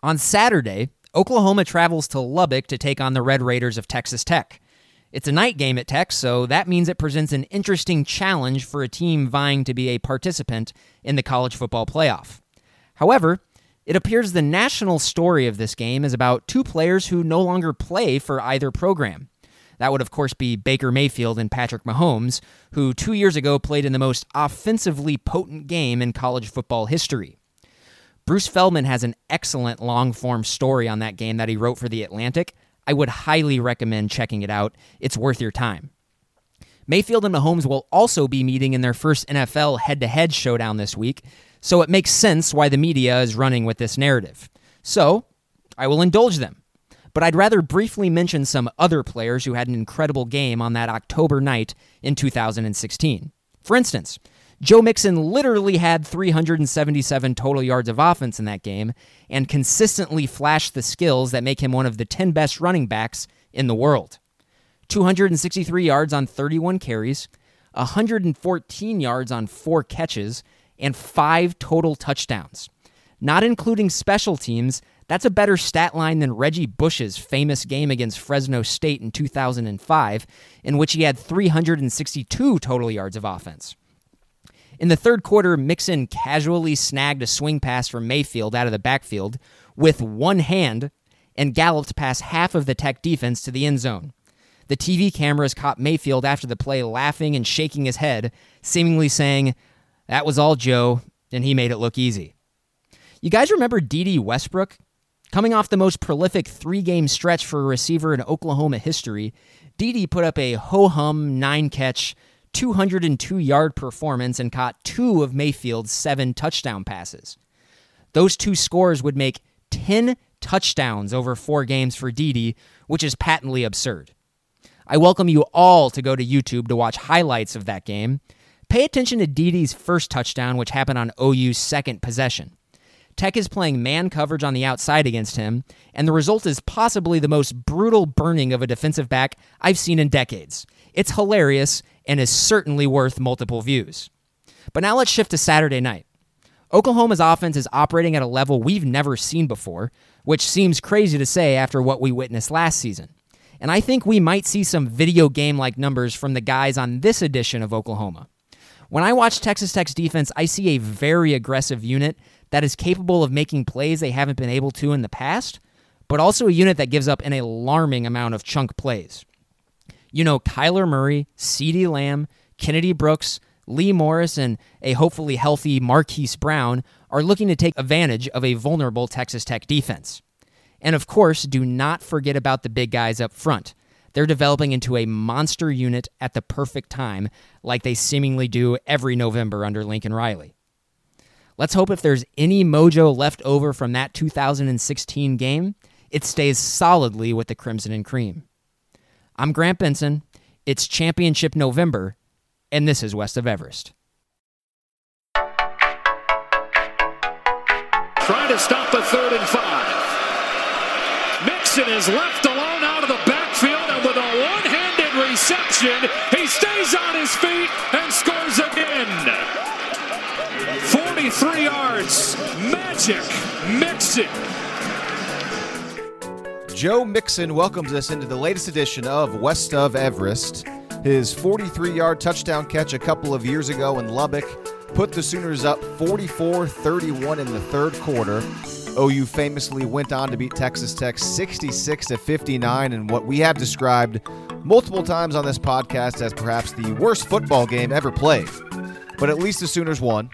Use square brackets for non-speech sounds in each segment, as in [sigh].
On Saturday, Oklahoma travels to Lubbock to take on the Red Raiders of Texas Tech. It's a night game at Tech, so that means it presents an interesting challenge for a team vying to be a participant in the college football playoff. However, it appears the national story of this game is about two players who no longer play for either program. That would, of course, be Baker Mayfield and Patrick Mahomes, who two years ago played in the most offensively potent game in college football history. Bruce Feldman has an excellent long form story on that game that he wrote for The Athletic. I would highly recommend checking it out. It's worth your time. Mayfield and Mahomes will also be meeting in their first NFL head to head showdown this week, so it makes sense why the media is running with this narrative. So, I will indulge them. But I'd rather briefly mention some other players who had an incredible game on that October night in 2016. For instance, Joe Mixon literally had 377 total yards of offense in that game and consistently flashed the skills that make him one of the 10 best running backs in the world. 263 yards on 31 carries, 114 yards on 4 catches, and 5 total touchdowns. Not including special teams, that's a better stat line than Reggie Bush's famous game against Fresno State in 2005, in which he had 362 total yards of offense. In the third quarter, Mixon casually snagged a swing pass from Mayfield out of the backfield with one hand and galloped past half of the Tech defense to the end zone. The TV cameras caught Mayfield after the play laughing and shaking his head, seemingly saying, That was all Joe, and he made it look easy. You guys remember Dede Westbrook? Coming off the most prolific three game stretch for a receiver in Oklahoma history, Dede put up a ho hum nine catch, 202 yard performance and caught two of Mayfield's seven touchdown passes. Those two scores would make 10 touchdowns over four games for Dede, which is patently absurd. I welcome you all to go to YouTube to watch highlights of that game. Pay attention to Dede's first touchdown, which happened on OU's second possession. Tech is playing man coverage on the outside against him, and the result is possibly the most brutal burning of a defensive back I've seen in decades. It's hilarious and is certainly worth multiple views. But now let's shift to Saturday night. Oklahoma's offense is operating at a level we've never seen before, which seems crazy to say after what we witnessed last season. And I think we might see some video game like numbers from the guys on this edition of Oklahoma. When I watch Texas Tech's defense, I see a very aggressive unit that is capable of making plays they haven't been able to in the past, but also a unit that gives up an alarming amount of chunk plays. You know, Kyler Murray, CeeDee Lamb, Kennedy Brooks, Lee Morris, and a hopefully healthy Marquise Brown are looking to take advantage of a vulnerable Texas Tech defense. And of course, do not forget about the big guys up front. They're developing into a monster unit at the perfect time, like they seemingly do every November under Lincoln Riley. Let's hope if there's any mojo left over from that 2016 game, it stays solidly with the Crimson and Cream. I'm Grant Benson. It's Championship November, and this is West of Everest. Trying to stop the third and five. Mixon is left alone out of the backfield, and with a one handed reception, he stays on his feet and scores again. 43 yards. Magic Mixon. Joe Mixon welcomes us into the latest edition of West of Everest. His 43 yard touchdown catch a couple of years ago in Lubbock put the Sooners up 44 31 in the third quarter. OU famously went on to beat Texas Tech 66 to 59 in what we have described multiple times on this podcast as perhaps the worst football game ever played. But at least the Sooners won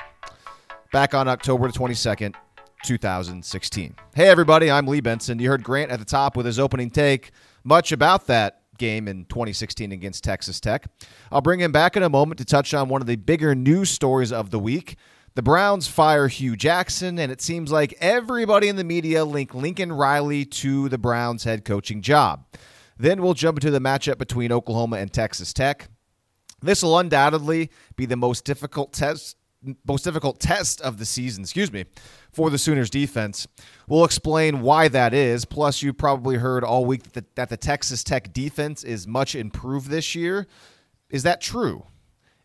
back on October 22nd, 2016. Hey, everybody, I'm Lee Benson. You heard Grant at the top with his opening take. Much about that game in 2016 against Texas Tech. I'll bring him back in a moment to touch on one of the bigger news stories of the week. The Browns fire Hue Jackson, and it seems like everybody in the media link Lincoln Riley to the Browns head coaching job. Then we'll jump into the matchup between Oklahoma and Texas Tech. This will undoubtedly be the most difficult test most difficult test of the season, excuse me, for the Sooners defense. We'll explain why that is. Plus, you probably heard all week that the, that the Texas Tech defense is much improved this year. Is that true?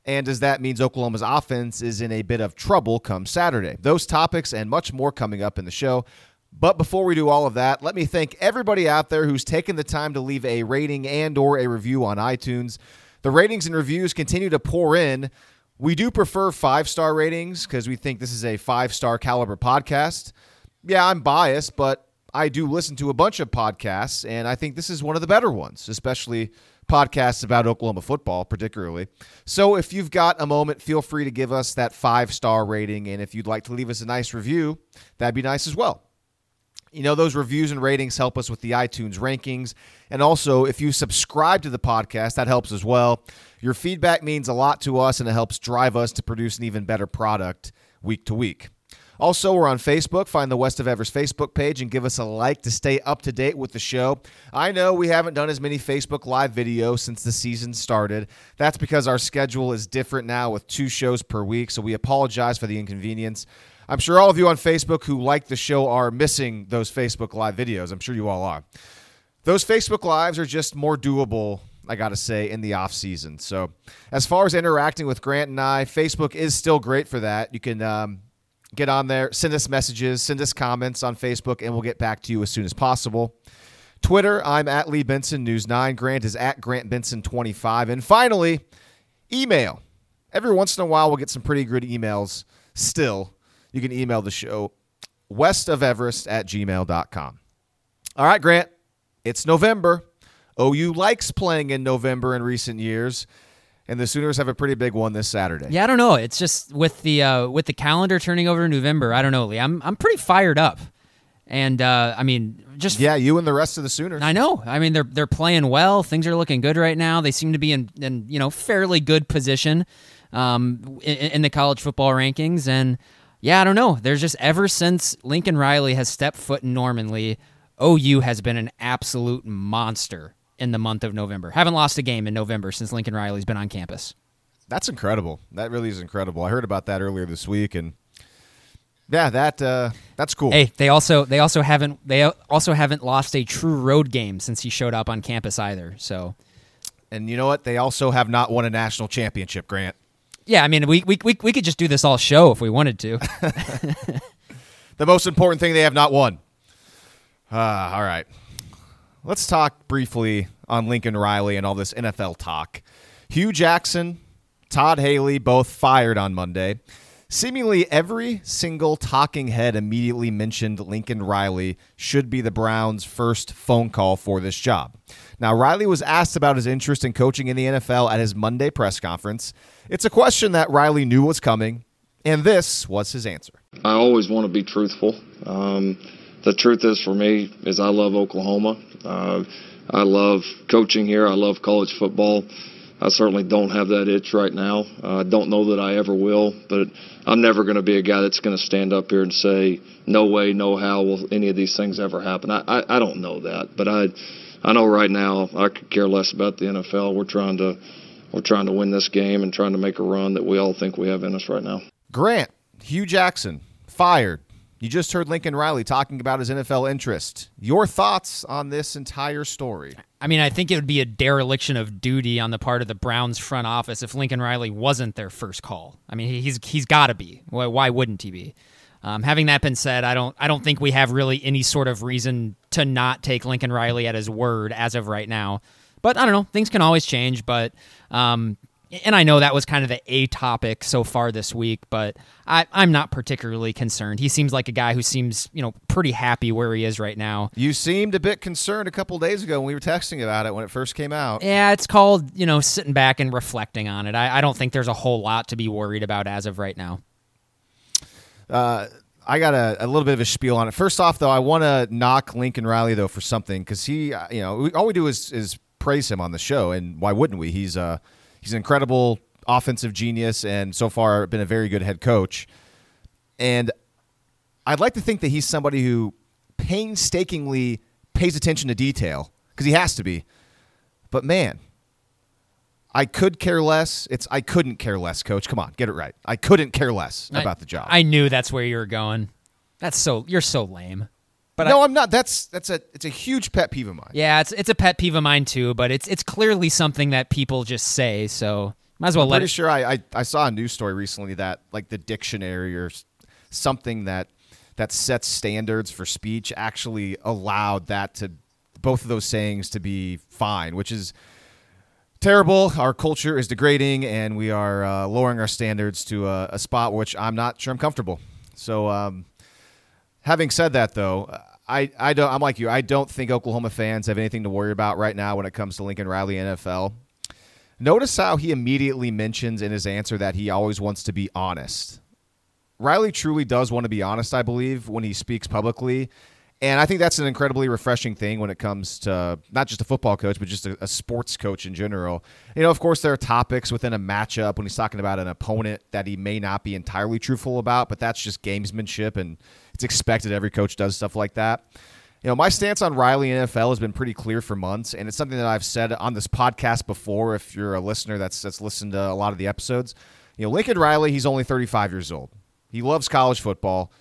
And does that mean Oklahoma's offense is in a bit of trouble come Saturday? Those topics and much more coming up in the show. But before we do all of that, let me thank everybody out there who's taken the time to leave a rating and or a review on iTunes. The ratings and reviews continue to pour in. We do prefer five-star ratings because we think this is a five-star caliber podcast. Yeah, I'm biased, but I do listen to a bunch of podcasts, and I think this is one of the better ones, especially podcasts about Oklahoma football, particularly. So if you've got a moment, feel free to give us that five star rating. And if you'd like to leave us a nice review, that'd be nice as well. You know, those reviews and ratings help us with the iTunes rankings. And also, if you subscribe to the podcast, that helps as well. Your feedback means a lot to us and it helps drive us to produce an even better product week to week. Also, we're on Facebook. Find the West of Everest Facebook page and give us a like to stay up to date with the show. I know we haven't done as many Facebook Live videos since the season started. That's because our schedule is different now with two shows per week, so we apologize for the inconvenience. I'm sure all of you on Facebook who like the show are missing those Facebook Live videos. I'm sure you all are. Those Facebook Lives are just more doable, I got to say, in the off season. So, as far as interacting with Grant and I, Facebook is still great for that. You can um, get on there, send us messages, send us comments on Facebook, and we'll get back to you as soon as possible. Twitter, I'm at Lee Benson News 9. Grant is at Grant Benson 25. And finally, email. Every once in a while, we'll get some pretty good emails still you can email the show west of Everest at gmail.com. All right, Grant, it's November. OU likes playing in November in recent years, and the Sooners have a pretty big one this Saturday. Yeah, I don't know. It's just with the uh, with the calendar turning over to November. I don't know, Lee. I'm I'm pretty fired up, and uh, I mean, just yeah, you and the rest of the Sooners. I know. I mean, they're they're playing well. Things are looking good right now. They seem to be in in you know fairly good position um, in, in the college football rankings, and yeah, I don't know. There's just ever since Lincoln Riley has stepped foot in Norman Lee, OU has been an absolute monster in the month of November. Haven't lost a game in November since Lincoln Riley's been on campus. That's incredible. That really is incredible. I heard about that earlier this week, and yeah, that uh, that's cool. Hey, they also they also haven't they also haven't lost a true road game since he showed up on campus either. So, and you know what? They also have not won a national championship. Grant. Yeah, I mean, we, we, we, we could just do this all show if we wanted to. [laughs] the most important thing they have not won. Uh, all right. Let's talk briefly on Lincoln Riley and all this NFL talk. Hue Jackson, Todd Haley both fired on Monday. Seemingly every single talking head immediately mentioned Lincoln Riley should be the Browns' first phone call for this job. Now, Riley was asked about his interest in coaching in the NFL at his Monday press conference. It's a question that Riley knew was coming, and this was his answer. I always want to be truthful. Um, the truth is, for me, is I love Oklahoma. Uh, I love coaching here. I love college football. I certainly don't have that itch right now. I uh, don't know that I ever will, but I'm never going to be a guy that's going to stand up here and say, "No way, no how will any of these things ever happen." I, I, I don't know that, but I, I know right now I could care less about the NFL. We're trying to, we're trying to win this game and trying to make a run that we all think we have in us right now. Grant, Hue Jackson fired you just heard Lincoln Riley talking about his NFL interest. Your thoughts on this entire story? I mean, I think it would be a dereliction of duty on the part of the Browns front office if Lincoln Riley wasn't their first call. I mean, he's he's got to be. Why, why, wouldn't he be? Um, having that been said, I don't I don't think we have really any sort of reason to not take Lincoln Riley at his word as of right now. But I don't know. Things can always change. But um, and I know that was kind of the a topic so far this week, but I, I'm not particularly concerned. He seems like a guy who seems, you know, pretty happy where he is right now. You seemed a bit concerned a couple days ago when we were texting about it when it first came out. Yeah, it's called, you know, sitting back and reflecting on it. I, I don't think there's a whole lot to be worried about as of right now. Uh, I got a, a, little bit of a spiel on it. First off, though, I want to knock Lincoln Riley though for something because he, uh, you know, we, all we do is is praise him on the show, and why wouldn't we? He's uh He's an incredible offensive genius and so far been a very good head coach. And I'd like to think that he's somebody who painstakingly pays attention to detail because he has to be. But man, I could care less. It's I couldn't care less, coach. Come on, get it right. I couldn't care less I, about the job. I knew that's where you were going. That's so you're so lame. But no, I, am not. That's that's a it's a huge pet peeve of mine. Yeah, it's it's a pet peeve of mine too. But it's it's clearly something that people just say. So might as well I'm let. Pretty it. sure I, I I saw a news story recently that like the dictionary or something that that sets standards for speech actually allowed that to both of those sayings to be fine, which is terrible. Our culture is degrading, and we are uh, lowering our standards to a, a, spot which I'm not sure I'm comfortable. So, um, having said that, though, I, I don't. I'm like you. I don't think Oklahoma fans have anything to worry about right now when it comes to Lincoln Riley NFL. Notice how he immediately mentions in his answer that he always wants to be honest. Riley truly does want to be honest, I believe, when he speaks publicly. And I think that's an incredibly refreshing thing when it comes to not just a football coach, but just a, a, sports coach in general. You know, of course, there are topics within a matchup when he's talking about an opponent that he may not be entirely truthful about, but that's just gamesmanship, and it's expected every coach does stuff like that. You know, my stance on Riley NFL has been pretty clear for months, and it's something that I've said on this podcast before. If you're a listener that's that's listened to a lot of the episodes, you know, Lincoln Riley, he's only 35 years old. He loves college football,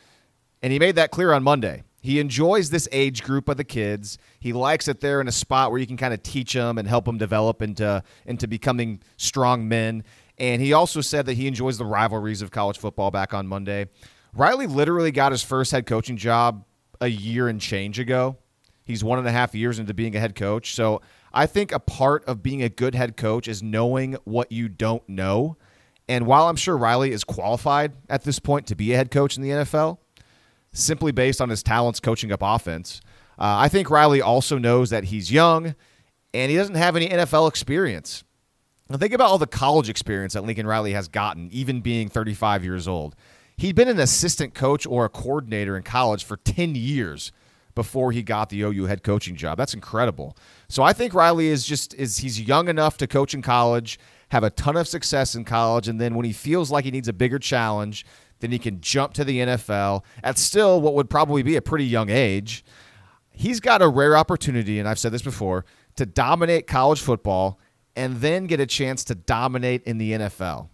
and he made that clear on Monday. He enjoys this age group of the kids. He likes that they're in a spot where you can kind of teach them and help them develop into into becoming strong men. And he also said that he enjoys the rivalries of college football back on Monday. Riley literally got his first head coaching job a year and change ago. He's one and a half years into being a head coach. So I think a part of being a good head coach is knowing what you don't know. And while I'm sure Riley is qualified at this point to be a head coach in the NFL, simply based on his talents coaching up offense. Uh, I think Riley also knows that he's young and he doesn't have any NFL experience. Now, think about all the college experience that Lincoln Riley has gotten, even being 35 years old. He'd been an assistant coach or a coordinator in college for 10 years before he got the OU head coaching job. That's incredible. So I think Riley is just is he's young enough to coach in college, have a ton of success in college, and then when he feels like he needs a bigger challenge, then he can jump to the NFL at still what would probably be a pretty young age. He's got a rare opportunity, and I've said this before, to dominate college football and then get a chance to dominate in the NFL.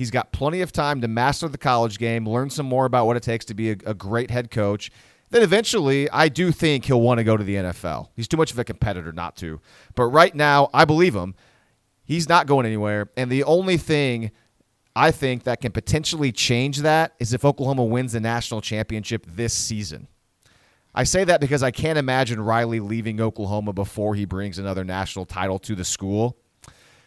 He's got plenty of time to master the college game, learn some more about what it takes to be a, a great head coach. Then eventually, I do think he'll want to go to the NFL. He's too much of a competitor not to. But right now, I believe him. He's not going anywhere. And the only thing I think that can potentially change that is if Oklahoma wins the national championship this season. I say that because I can't imagine Riley leaving Oklahoma before he brings another national title to the school.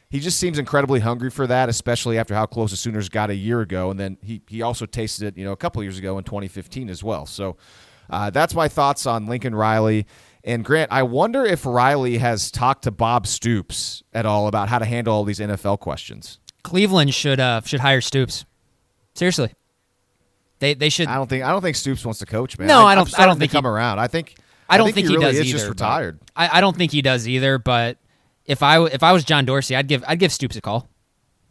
He just seems incredibly hungry for that, especially after how close the Sooners got a year ago, and then he he also tasted it, you know, a couple years ago in 2015 as well. So uh, that's my thoughts on Lincoln Riley. And Grant, I wonder if Riley has talked to Bob Stoops at all about how to handle all these NFL questions. Cleveland should uh, should hire Stoops. Seriously, they they should. I don't think I don't think Stoops wants to coach, man. No, I, I don't. I don't think he, come around. I think. I don't I think, think, he, really does is either. Just retired. I, I don't think he does either. But if I if I was John Dorsey, I'd give I'd give Stoops a call.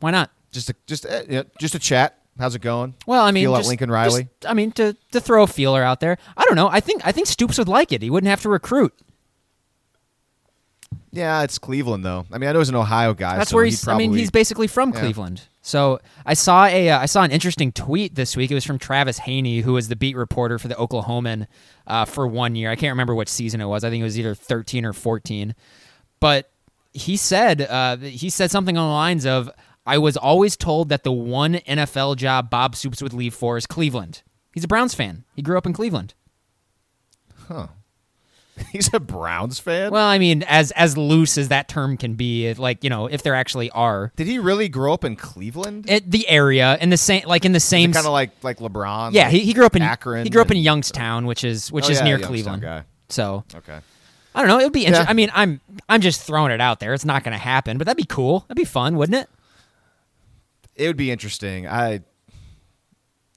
Why not? Just a, just a, uh, just a chat. How's it going? Well, I mean, Feel just, Lincoln Riley. Just, I mean, to to throw a feeler out there. I don't know. I think I think Stoops would like it. He wouldn't have to recruit. Yeah, it's Cleveland though. I mean, I know he's an Ohio guy. That's so where he's. Probably, I mean, he's basically from yeah. Cleveland. So I saw a uh, I saw an interesting tweet this week. It was from Travis Haney, who was the beat reporter for the Oklahoman uh, for one year. I can't remember what season it was. I think it was either thirteen or fourteen. But he said uh, he said something on the lines of, "I was always told that the one NFL job Bob Stoops would leave for is Cleveland. He's a Browns fan. He grew up in Cleveland." Huh. [laughs] He's a Browns fan. Well, I mean, as as loose as that term can be, like you know, if there actually are. Did he really grow up in Cleveland? It, the area in the same, like in the same, kind of like like LeBron. Yeah, like he, he grew up in Akron. He grew up in Youngstown, which is which Oh, is yeah, near Youngstown Cleveland. guy. So Okay. I don't know. It would be interesting. Yeah. I mean, I'm I'm just throwing it out there. It's not going to happen, but that'd be cool. That'd be fun, wouldn't it? It would be interesting. I.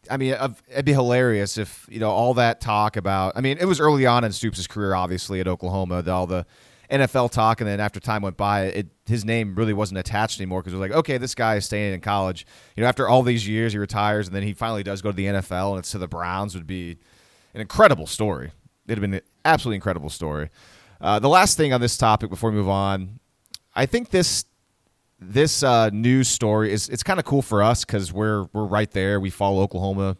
I mean, it'd be hilarious if you know all that talk about. I mean, it was early on in Stoops' career, obviously at Oklahoma, the, all the NFL talk, and then after time went by, it his name really wasn't attached anymore because it was like, okay, this guy is staying in college. You know, after all these years, he retires, and then he finally does go to the NFL, and it's to the Browns. Would be an incredible story. It'd have been an absolutely incredible story. Uh, the last thing on this topic before we move on, I think this this uh, news story is it's kind of cool for us because we're we're right there. We follow Oklahoma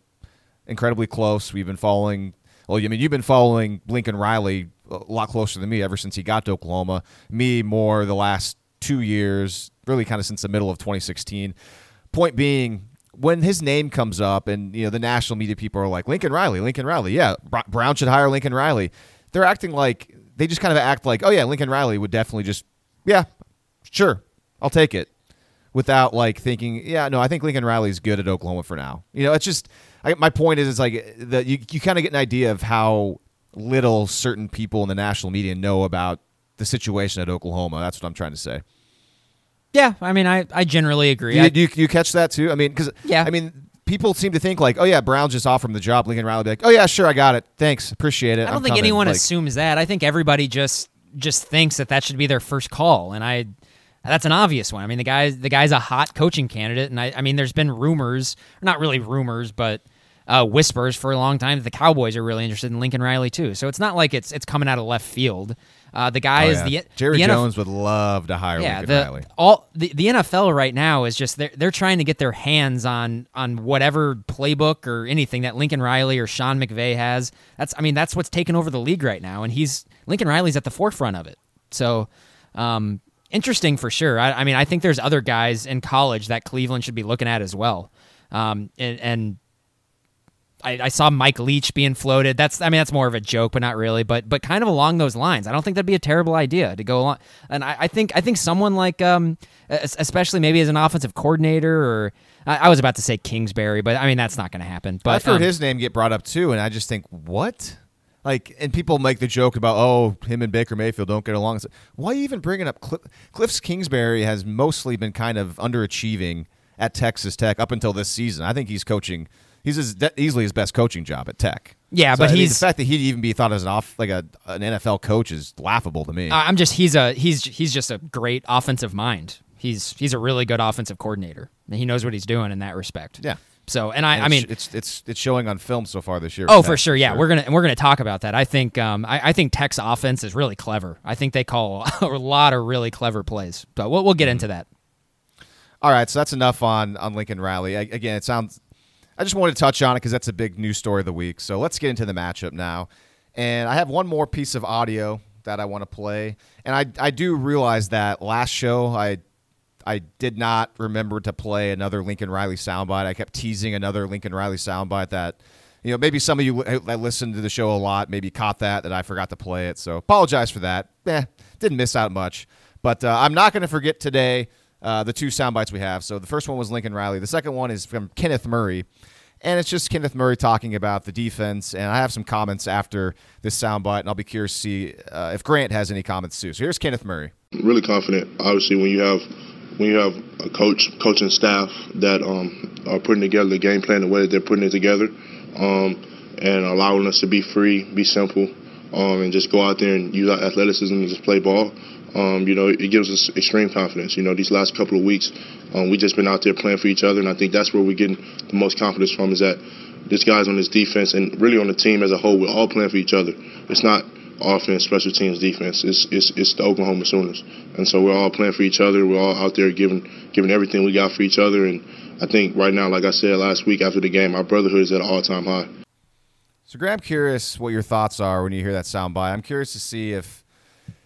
incredibly close. We've been following. Well, I mean, you've been following Lincoln Riley a lot closer than me ever since he got to Oklahoma. Me more the last two years, really kind of since the middle of 2016. Point being, when his name comes up, and you know the national media people are like Lincoln Riley, Lincoln Riley, yeah, Brown should hire Lincoln Riley. They're acting like they just kind of act like, oh yeah, Lincoln Riley would definitely just, yeah, sure, I'll take it, without like thinking, yeah, no, I think Lincoln Riley's good at Oklahoma for now. You know, it's just I, my point is, it's like that you you kind of get an idea of how little certain people in the national media know about the situation at Oklahoma. That's what I'm trying to say. Yeah, I mean, I, I generally agree. You, I, you, you catch that too? I mean, because Yeah. I mean, people seem to think like, oh yeah, Brown just offered him the job. Lincoln Riley be like, oh yeah, sure, I got it. Thanks, appreciate it. I don't I'm think coming." anyone Like, assumes that. I think everybody just just thinks that that should be their first call, and I that's an obvious one. I mean, the guy the guy's a hot coaching candidate, and I, I mean, there's been rumors, not really rumors, but uh, whispers for a long time that the Cowboys are really interested in Lincoln Riley too. So it's not like it's it's coming out of left field. Uh, the guy oh, is yeah. the Jerry the Jones would love to hire yeah, Lincoln the Riley. all the, the NFL right now is just they're they're trying to get their hands on on whatever playbook or anything that Lincoln Riley or Sean McVay has. That's I mean that's what's taken over the league right now, and he's Lincoln Riley's at the forefront of it. So, um, interesting for sure. I, I mean, I think there's other guys in college that Cleveland should be looking at as well. Um, and, and I, I saw Mike Leach being floated. That's I mean that's more of a joke, but not really. But but kind of along those lines. I don't think that'd be a terrible idea to go along. And I, I think I think someone like um especially maybe as an offensive coordinator or I, I was about to say Kingsbury, but I mean that's not going to happen. But I've heard um, his name get brought up too, and I just think, what? Like, and people make the joke about, oh, him and Baker Mayfield don't get along. Like, Why are you even bringing up Cliff? Cliff's Kingsbury has mostly been kind of underachieving at Texas Tech up until this season. I think he's coaching. He's his, easily his best coaching job at Tech. Yeah, So, but I mean, the fact that he'd even be thought as an off like a an NFL coach is laughable to me. I'm just he's a he's he's just a great offensive mind. He's he's a really good offensive coordinator. And he knows what he's doing in that respect. Yeah. So and I And I mean it's, it's it's showing on film so far this year. Oh, for sure. Yeah, we're gonna we're gonna talk about that. I think um, I, I think Tech's offense is really clever. I think they call [laughs] a lot of really clever plays. But we'll, we'll get into that. All right, so that's enough on on Lincoln Riley. I, again, it sounds. I just wanted to touch on it because that's a big news story of the week. So let's get into the matchup now. And I have one more piece of audio that I want to play. And I I do realize that last show I I did not remember to play another Lincoln Riley soundbite. I kept teasing another Lincoln Riley soundbite that. You know, maybe some of you that listen to the show a lot maybe caught that that I forgot to play it. So apologize for that. Eh, didn't miss out much. But uh, I'm not going to forget today uh, the two sound bites we have. So the first one was Lincoln Riley. The second one is from Kenneth Murray. And it's just Kenneth Murray talking about the defense. And I have some comments after this soundbite, and I'll be curious to see uh, if Grant has any comments too. So here's Kenneth Murray. really confident. Obviously, when you have when you have a coach, coaching staff that um, are putting together the game plan the way that they're putting it together, um, and allowing us to be free, be simple, um, and just go out there and use our athleticism and just play ball. Um, you know, it gives us extreme confidence. You know, these last couple of weeks, um, we just been out there playing for each other, and I think that's where we're getting the most confidence from. Is that this guys on this defense and really on the team as a whole, we're all playing for each other. It's not offense, special teams, defense. It's, it's, it's the Oklahoma Sooners. And so we're all playing for each other. We're all out there giving giving everything we got for each other. And I think right now, like I said last week after the game, our brotherhood is at an all time high. So, Grant, I'm curious what your thoughts are when you hear that soundbite. I'm curious to see if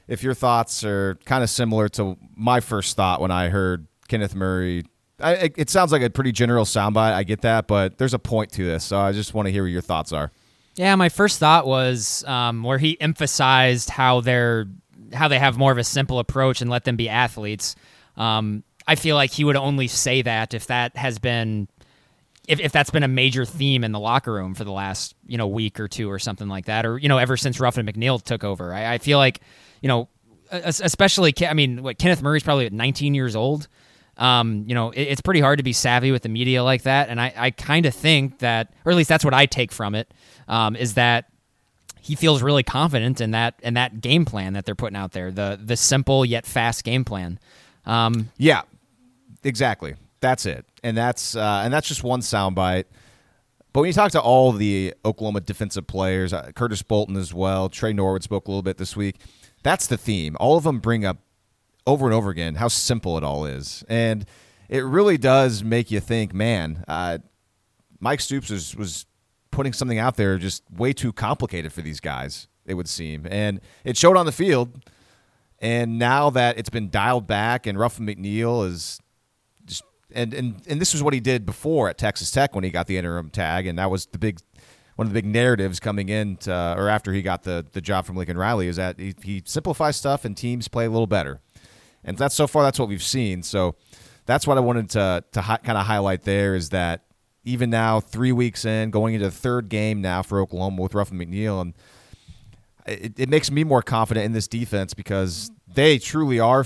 if your thoughts are kind of similar to my first thought when I heard Kenneth Murray. I, it, sounds like a pretty general soundbite. I get that, but there's a point to this, so I just want to hear what your thoughts are. Yeah, my first thought was um, where he emphasized how they're how they have more of a simple approach and let them be athletes. Um, I feel like he would only say that if that has been if, if that's been a major theme in the locker room for the last you know week or two or something like that, or you know ever since Ruffin McNeill took over. I, I feel like you know especially I mean what Kenneth Murray's probably 19 years old. Um, you know, it, it's pretty hard to be savvy with the media like that, and I, I kind of think that, or at least that's what I take from it, um, is that he feels really confident in that in that game plan that they're putting out there, the the simple yet fast game plan. Um, Yeah, exactly. That's it, and that's uh, and that's just one soundbite. But when you talk to all the Oklahoma defensive players, uh, Curtis Bolton as well, Tre Norwood spoke a little bit this week. That's the theme. All of them bring up over and over again how simple it all is, and it really does make you think, man. Uh, Mike Stoops was, was putting something out there just way too complicated for these guys. It would seem, and it showed on the field. And now that it's been dialed back, and Ruffin McNeill is just and and and this was what he did before at Texas Tech when he got the interim tag, and that was the big one of the big narratives coming in to, or after he got the the job from Lincoln Riley is that he, he simplifies stuff and teams play a little better, and that's so far that's what we've seen. So that's what I wanted to to hi- kind of highlight there is that even now three weeks in, going into the third game now for Oklahoma with Ruffin McNeill and. It, it makes me more confident in this defense because they truly are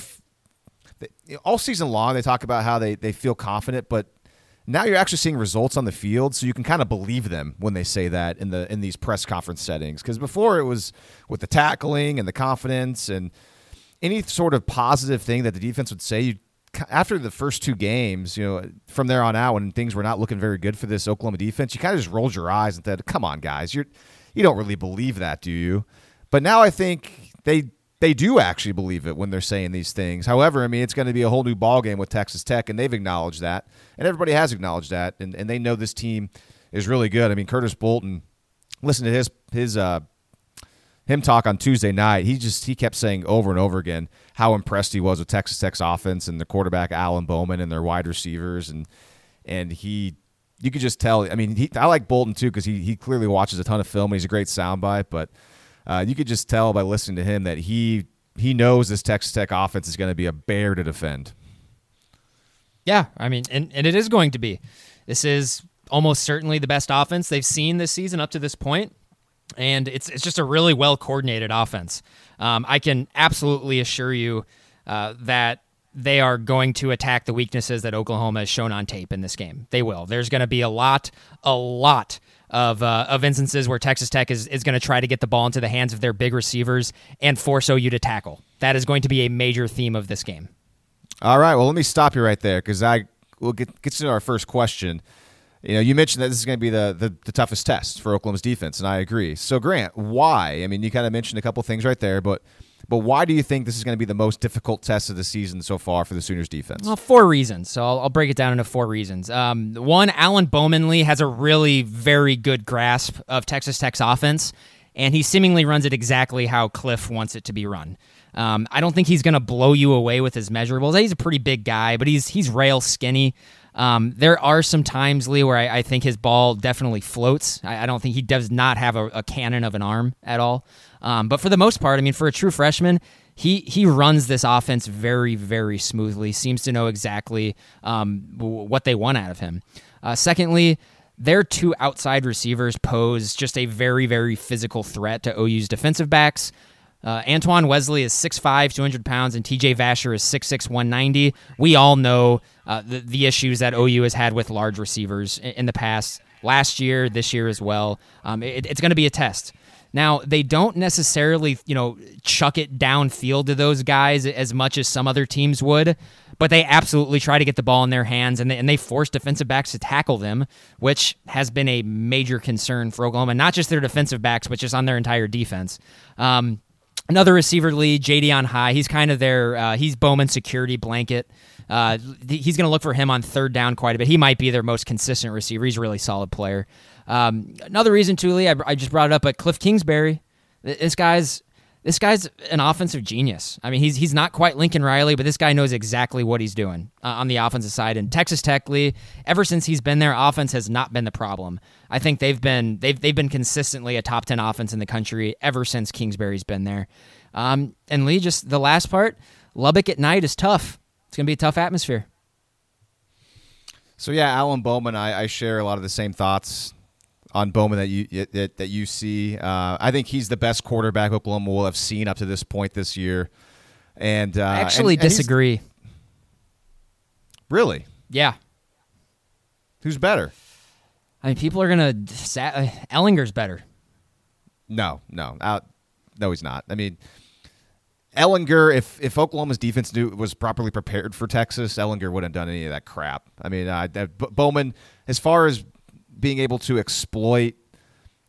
all season long they talk about how they, they feel confident, but now you're actually seeing results on the field, so you can kind of believe them when they say that in the in these press conference settings. Because before it was with the tackling and the confidence and any sort of positive thing that the defense would say. You after the first two games, you know, from there on out, when things were not looking very good for this Oklahoma defense, you kind of just rolled your eyes and said, "Come on, guys, you're you don't really believe that, do you?" But now I think they they do actually believe it when they're saying these things. However, I mean, it's going to be a whole new ballgame with Texas Tech, and they've acknowledged that, and everybody has acknowledged that, and, and they know this team is really good. I mean, Curtis Bolton, listen to his his uh, him talk on Tuesday night. He just he kept saying over and over again how impressed he was with Texas Tech's offense and the quarterback Alan Bowman and their wide receivers, and and he you could just tell. I mean, he, I like Bolton too because he he clearly watches a ton of film and he's a great soundbite, but uh, you could just tell by listening to him that he he knows this Texas Tech offense is going to be a bear to defend. Yeah, I mean, and, and it is going to be. This is almost certainly the best offense they've seen this season up to this point, and it's it's just a really well coordinated offense. Um, I can absolutely assure you uh, that they are going to attack the weaknesses that Oklahoma has shown on tape in this game. They will. There's going to be a lot, a lot of uh, of instances where Texas Tech is, is going to try to get the ball into the hands of their big receivers and force OU to tackle. That is going to be a major theme of this game. All right. Well, let me stop you right there because I will get get to our first question. You know, you mentioned that this is going to be the, the, the toughest test for Oklahoma's defense, and I agree. So, Grant, why? I mean, you kind of mentioned a couple things right there, but but why do you think this is going to be the most difficult test of the season so far for the Sooners defense? Well, four reasons. So I'll, I'll break it down into four reasons. Um, one, Alan Bowmanley has a really very good grasp of Texas Tech's offense, and he seemingly runs it exactly how Cliff wants it to be run. Um, I don't think he's going to blow you away with his measurables. He's a pretty big guy, but he's he's rail skinny. Um, there are some times, Lee, where I, I, think his ball definitely floats. I, I, don't think he does not have a, a cannon of an arm at all. Um, but for the most part, I mean, for a true freshman, he he runs this offense very very smoothly. Seems to know exactly um, what they want out of him. Uh, secondly, their two outside receivers pose just a very very physical threat to OU's defensive backs. Uh, Antoine Wesley is 6'5", 200 pounds, and TJ Vasher is 6'6", 190. We all know uh, the, the issues that OU has had with large receivers in, in the past, last year, this year as well. Um, it, it's going to be a test. Now, they don't necessarily, you know, chuck it downfield to those guys as much as some other teams would, but they absolutely try to get the ball in their hands and they, and they force defensive backs to tackle them, which has been a major concern for Oklahoma, not just their defensive backs, but just on their entire defense. Um, another receiver lead, Ja'Deion High. He's kind of their, uh, he's Bowman's security blanket. Uh, he's going to look for him on third down quite a bit. He might be their most consistent receiver. He's a really solid player. Um, another reason, Tuli, I, I, just brought it up, but Cliff Kingsbury, this guy's this guy's an offensive genius. I mean, he's he's not quite Lincoln Riley, but this guy knows exactly what he's doing uh, on the offensive side. And Texas Tech, Lee, ever since he's been there, offense has not been the problem. I think they've been they've they've been consistently a top ten offense in the country ever since Kingsbury's been there. Um, and Lee, just the last part, Lubbock at night is tough. It's gonna be a tough atmosphere. So yeah, Alan Bowman, I, I share a lot of the same thoughts on Bowman that you that, that you see. Uh, I think he's the best quarterback Oklahoma will have seen up to this point this year. And uh, I actually and, and disagree. Really? Yeah. Who's better? I mean, people are gonna. Uh, Ehlinger's better. No, no, uh, no, he's not. I mean, Ehlinger, if if Oklahoma's defense knew was properly prepared for Texas, Ehlinger wouldn't have done any of that crap. I mean, uh, Bowman, as far as being able to exploit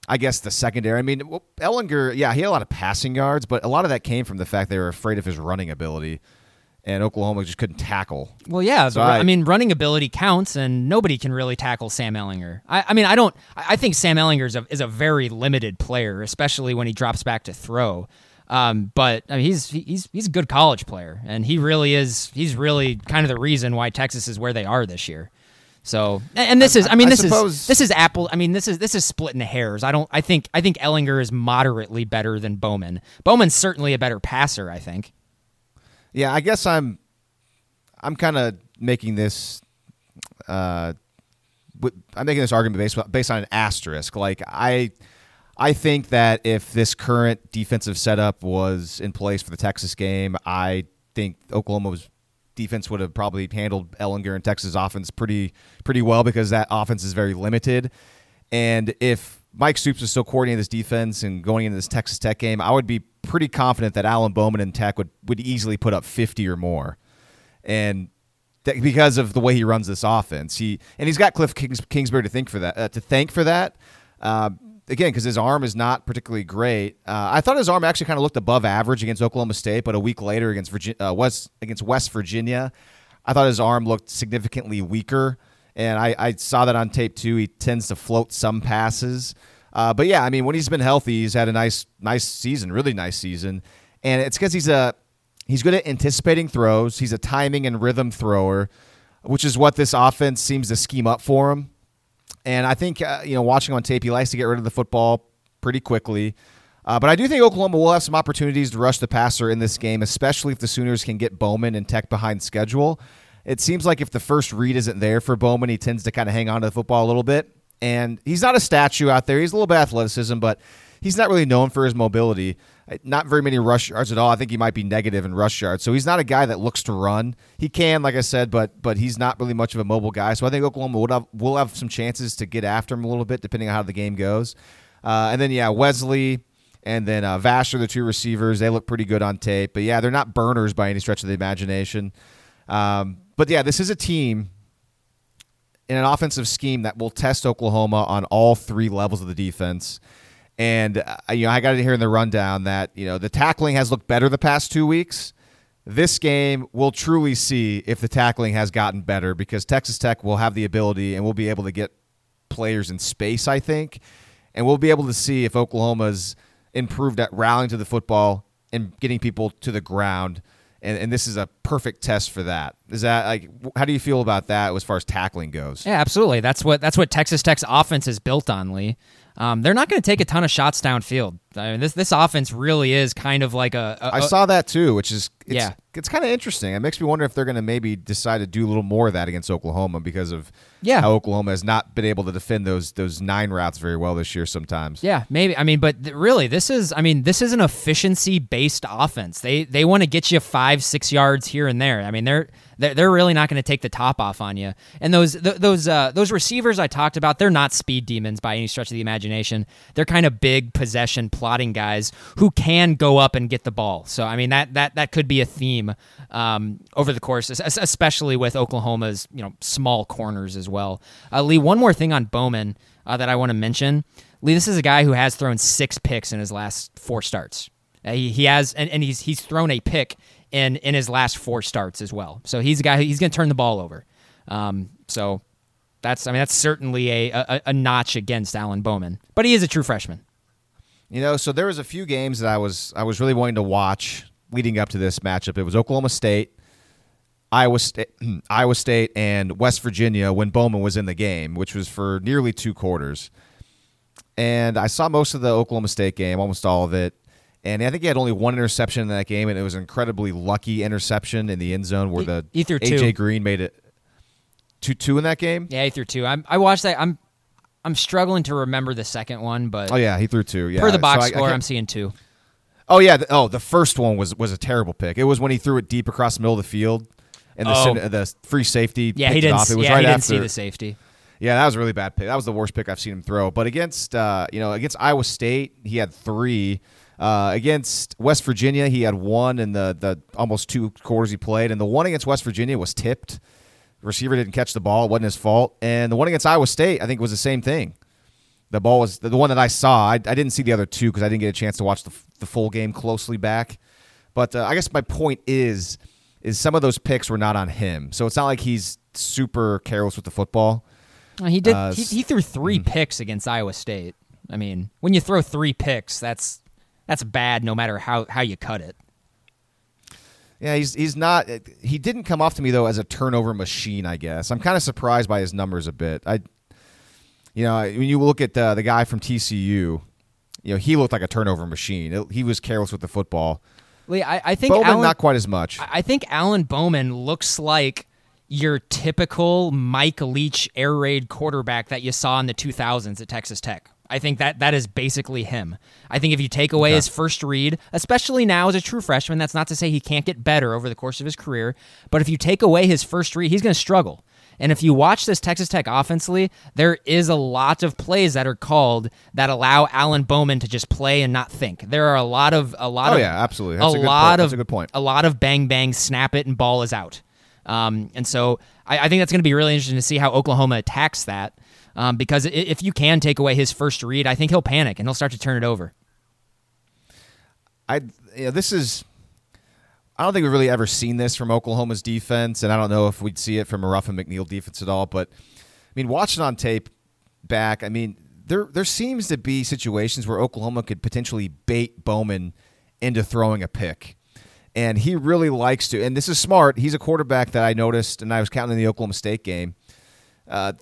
I guess the secondary. I mean, Ehlinger, yeah, he had a lot of passing yards, but a lot of that came from the fact they were afraid of his running ability, and Oklahoma just couldn't tackle. Well, yeah, so I, I, mean, running ability counts, and nobody can really tackle Sam Ehlinger. I, I mean, I don't. I think Sam Ehlinger is a, is a very limited player, especially when he drops back to throw. Um, but I mean, he's he's he's a good college player, and he really is. He's really kind of the reason why Texas is where they are this year. So, and this is, I mean, I this suppose- is this is Apple. I mean, this is this is splitting hairs. I don't. I think I think Ehlinger is moderately better than Bowman. Bowman's certainly a better passer. I think. Yeah, I guess I'm I'm kind of making this uh I'm making this argument based based on an asterisk. Like I I think that if this current defensive setup was in place for the Texas game, I think Oklahoma's defense would have probably handled Ehlinger and Texas offense pretty pretty well because that offense is very limited. And if Mike Stoops is still coordinating this defense and going into this Texas Tech game, I would be pretty confident that Alan Bowman and Tech would, would easily put up 50 or more. And because of the way he runs this offense, he and he's got Cliff Kings, Kingsbury to think for that uh, to thank for that. Uh, again, because his arm is not particularly great. Uh, I thought his arm actually kind of looked above average against Oklahoma State, but a week later against Virginia, uh, West against West Virginia, I thought his arm looked significantly weaker. And I, I saw that on tape too. He tends to float some passes. Uh, but yeah, I mean, when he's been healthy, he's had a nice, nice season, really nice season. And it's because he's a he's good at anticipating throws. He's a timing and rhythm thrower, which is what this offense seems to scheme up for him. And I think uh, you know, watching on tape, he likes to get rid of the football pretty quickly. Uh, but I do think Oklahoma will have some opportunities to rush the passer in this game, especially if the Sooners can get Bowman and Tech behind schedule. It seems like if the first read isn't there for Bowman, he tends to kind of hang on to the football a little bit. And he's not a statue out there. He's a little bit athleticism, but he's not really known for his mobility. Not very many rush yards at all. I think he might be negative in rush yards. So he's not a guy that looks to run. He can, like I said, but but he's not really much of a mobile guy. So I think Oklahoma will have, will have some chances to get after him a little bit, depending on how the game goes. Uh, and then yeah, Wesley and then uh, Vash are the two receivers. They look pretty good on tape, but yeah, they're not burners by any stretch of the imagination. Um, but yeah, this is a team in an offensive scheme that will test Oklahoma on all three levels of the defense. And uh, you know, I got to hear in the rundown that you know the tackling has looked better the past two weeks. This game we'll truly see if the tackling has gotten better because Texas Tech will have the ability and we'll be able to get players in space. I think, and we'll be able to see if Oklahoma's improved at rallying to the football and getting people to the ground. And, and this is a perfect test for that. Is that like how do you feel about that as far as tackling goes? Yeah, absolutely. That's what that's what Texas Tech's offense is built on, Lee. Um, they're not going to take a ton of shots downfield. I mean, this this offense really is kind of like a. a I saw that too, which is it's, Yeah. it's kind of interesting. It makes me wonder if they're going to maybe decide to do a little more of that against Oklahoma because of Yeah. how Oklahoma has not been able to defend those those nine routes very well this year. Sometimes, Yeah, maybe. I mean, but th- really, this is. I mean, this is an efficiency-based offense. They they want to get you five, six yards here and there. I mean, they're they're, they're really not going to take the top off on you. And those th- those uh, those receivers I talked about, they're not speed demons by any stretch of the imagination. They're kind of big possession plotting guys who can go up and get the ball. So I mean, that that that could be a theme um, over the course, es- es- especially with Oklahoma's you know small corners as well. Uh, Lee, one more thing on Bowman uh, that I want to mention. Lee, this is a guy who has thrown six picks in his last four starts. Uh, he, he has, and, and he's he's thrown a pick in in his last four starts as well. So he's a guy he's going to turn the ball over. Um, so that's I mean that's certainly a, a a notch against Alan Bowman, but he is a true freshman. you know. So there was a few games that I was I was really wanting to watch leading up to this matchup. It was Oklahoma State, Iowa State, [clears throat] Iowa State, and West Virginia when Bowman was in the game, which was for nearly two quarters. And I saw most of the Oklahoma State game, almost all of it. And I think he had only one interception in that game, and it was an incredibly lucky interception in the end zone where the he AJ two. Green made it two two in that game. Yeah, he threw two. I'm, I watched that. I'm I'm struggling to remember the second one, but Oh yeah, he threw two. Yeah, per the box So I- I score, I'm seeing two. Oh yeah. The, oh, the first one was was a terrible pick. It was when he threw it deep across the middle of the field, and the Oh. the free safety. Yeah, he didn't. off. It was yeah, right he didn't after. see the safety. Yeah, that was a really bad pick. That was the worst pick I've seen him throw. But against uh, you know against Iowa State, he had three. Uh, against West Virginia, he had one in the the almost two quarters he played, and the one against West Virginia was tipped. The receiver didn't catch the ball; it wasn't his fault. And the one against Iowa State, I think, was the same thing. The ball was the, one that I saw. I, I didn't see the other two because I didn't get a chance to watch the, the full game closely back. But uh, I guess my point is, is some of those picks were not on him. So it's not like he's super careless with the football. Uh, He did. Uh, he, he threw three picks against Iowa State. I mean, when you throw three picks, that's that's bad no matter how how you cut it. Yeah, he's he's not. He didn't come off to me though as a turnover machine. I guess I'm kind of surprised by his numbers a bit. I, you know, when you look at the the guy from TCU, you know, he looked like a turnover machine. He was careless with the football. Lee, I, I think Bowman Alan, not quite as much. I think Alan Bowman looks like your typical Mike Leach air raid quarterback that you saw in the 2000s at Texas Tech. I think that that is basically him. I think if you take away okay. his first read, especially now as a true freshman, that's not to say he can't get better over the course of his career, but if you take away his first read, he's going to struggle. And if you watch this Texas Tech offensively, there is a lot of plays that are called that allow Alan Bowman to just play and not think. There are a lot of a lot oh, of yeah, absolutely. That's a, a lot point. of That's a good point. A lot of bang bang, snap it, and ball is out. Um, and so I, I think that's going to be really interesting to see how Oklahoma attacks that. Um, because if you can take away his first read, I think he'll panic and he'll start to turn it over. I you know, this is I don't think we've really ever seen this from Oklahoma's defense, and I don't know if we'd see it from a Ruffin McNeill defense at all. But I mean, watching on tape back, I mean, there there seems to be situations where Oklahoma could potentially bait Bowman into throwing a pick. And he really likes to, and this is smart. He's a quarterback that I noticed, and I was counting in the Oklahoma State game. Uh,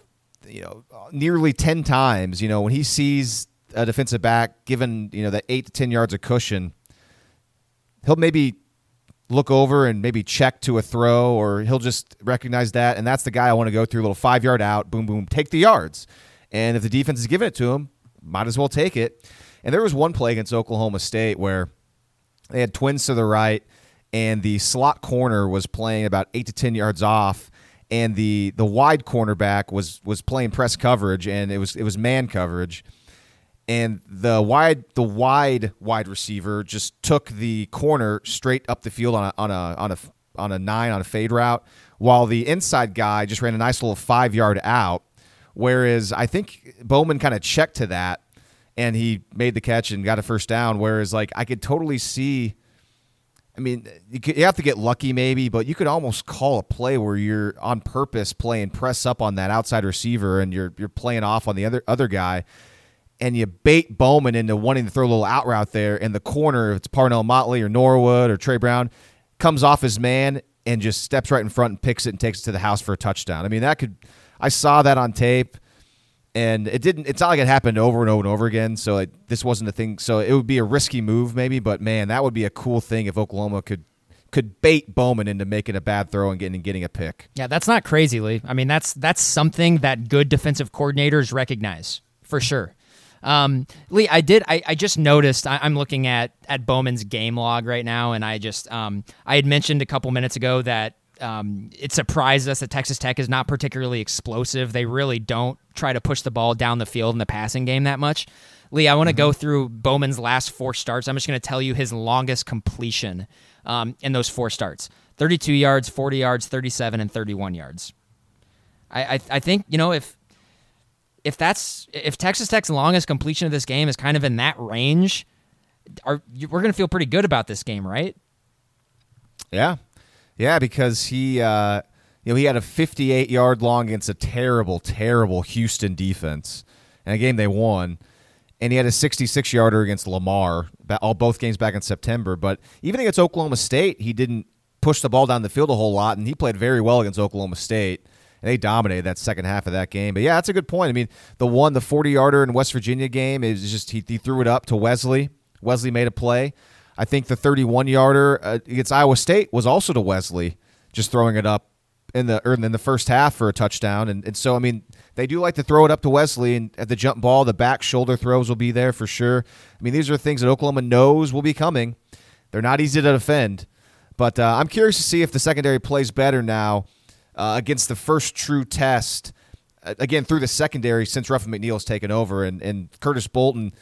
you know, nearly ten times. You know, when he sees a defensive back given you know that eight to ten yards of cushion, he'll maybe look over and maybe check to a throw, or he'll just recognize that, and that's the guy I want to go through. A little five yard out, boom, boom, take the yards. And if the defense is giving it to him, might as well take it. And there was one play against Oklahoma State where they had twins to the right, and the slot corner was playing about eight to ten yards off, and the the wide cornerback was was playing press coverage, and it was it was man coverage and the wide the wide wide receiver just took the corner straight up the field on a on a on a on a nine on a fade route, while the inside guy just ran a nice little five yard out. Whereas I think Bowman kind of checked to that and he made the catch and got a first down. Whereas like I could totally see. I mean, you, have to get lucky maybe, but you could almost call a play where you're on purpose playing press up on that outside receiver and you're you're playing off on the other other guy and you bait Bowman into wanting to throw a little out route there, in the corner, if it's Parnell Motley or Norwood or Tre Brown, comes off his man and just steps right in front and picks it and takes it to the house for a touchdown. I mean, that could, I saw that on tape, and it didn't, it's not like it happened over and over and over again. So it, this wasn't a thing. So it would be a risky move maybe, but man, that would be a cool thing if Oklahoma could could bait Bowman into making a bad throw and getting getting a pick. Yeah, that's not crazy, Lee. I mean, that's that's something that good defensive coordinators recognize for sure. Um, Lee, I did. I, I just noticed. I, am looking at at Bowman's game log right now, and I just um, I had mentioned a couple minutes ago that um, it surprised us that Texas Tech is not particularly explosive. They really don't try to push the ball down the field in the passing game that much. Lee, I want to mm-hmm. go through Bowman's last four starts. I'm just going to tell you his longest completion um, in those four starts 32 yards, 40 yards, 37, and 31 yards. I, I, I think, you know, if if that's if Texas Tech's longest completion of this game is kind of in that range, are we're going to feel pretty good about this game, right? Yeah, yeah, because he uh, you know he had a 58 yard long against a terrible, terrible Houston defense, and a game they won. And he had a 66 yarder against Lamar, all both games back in September. But even against Oklahoma State, he didn't push the ball down the field a whole lot, and he played very well against Oklahoma State and they dominated that second half of that game. But yeah, that's a good point. I mean, the one, the 40 yarder in West Virginia game is just he, he, threw it up to Wesley. Wesley made a play. I think the 31 yarder uh, against Iowa State was also to Wesley, just throwing it up in the in the first half for a touchdown. And, and so I mean, they do like to throw it up to Wesley, and at the jump ball, the back shoulder throws will be there for sure. I mean, these are things that Oklahoma knows will be coming. They're not easy to defend, but uh, I'm curious to see if the secondary plays better now uh, against the first true test uh, again through the secondary since Ruffin McNeill has taken over, and and Curtis Bolton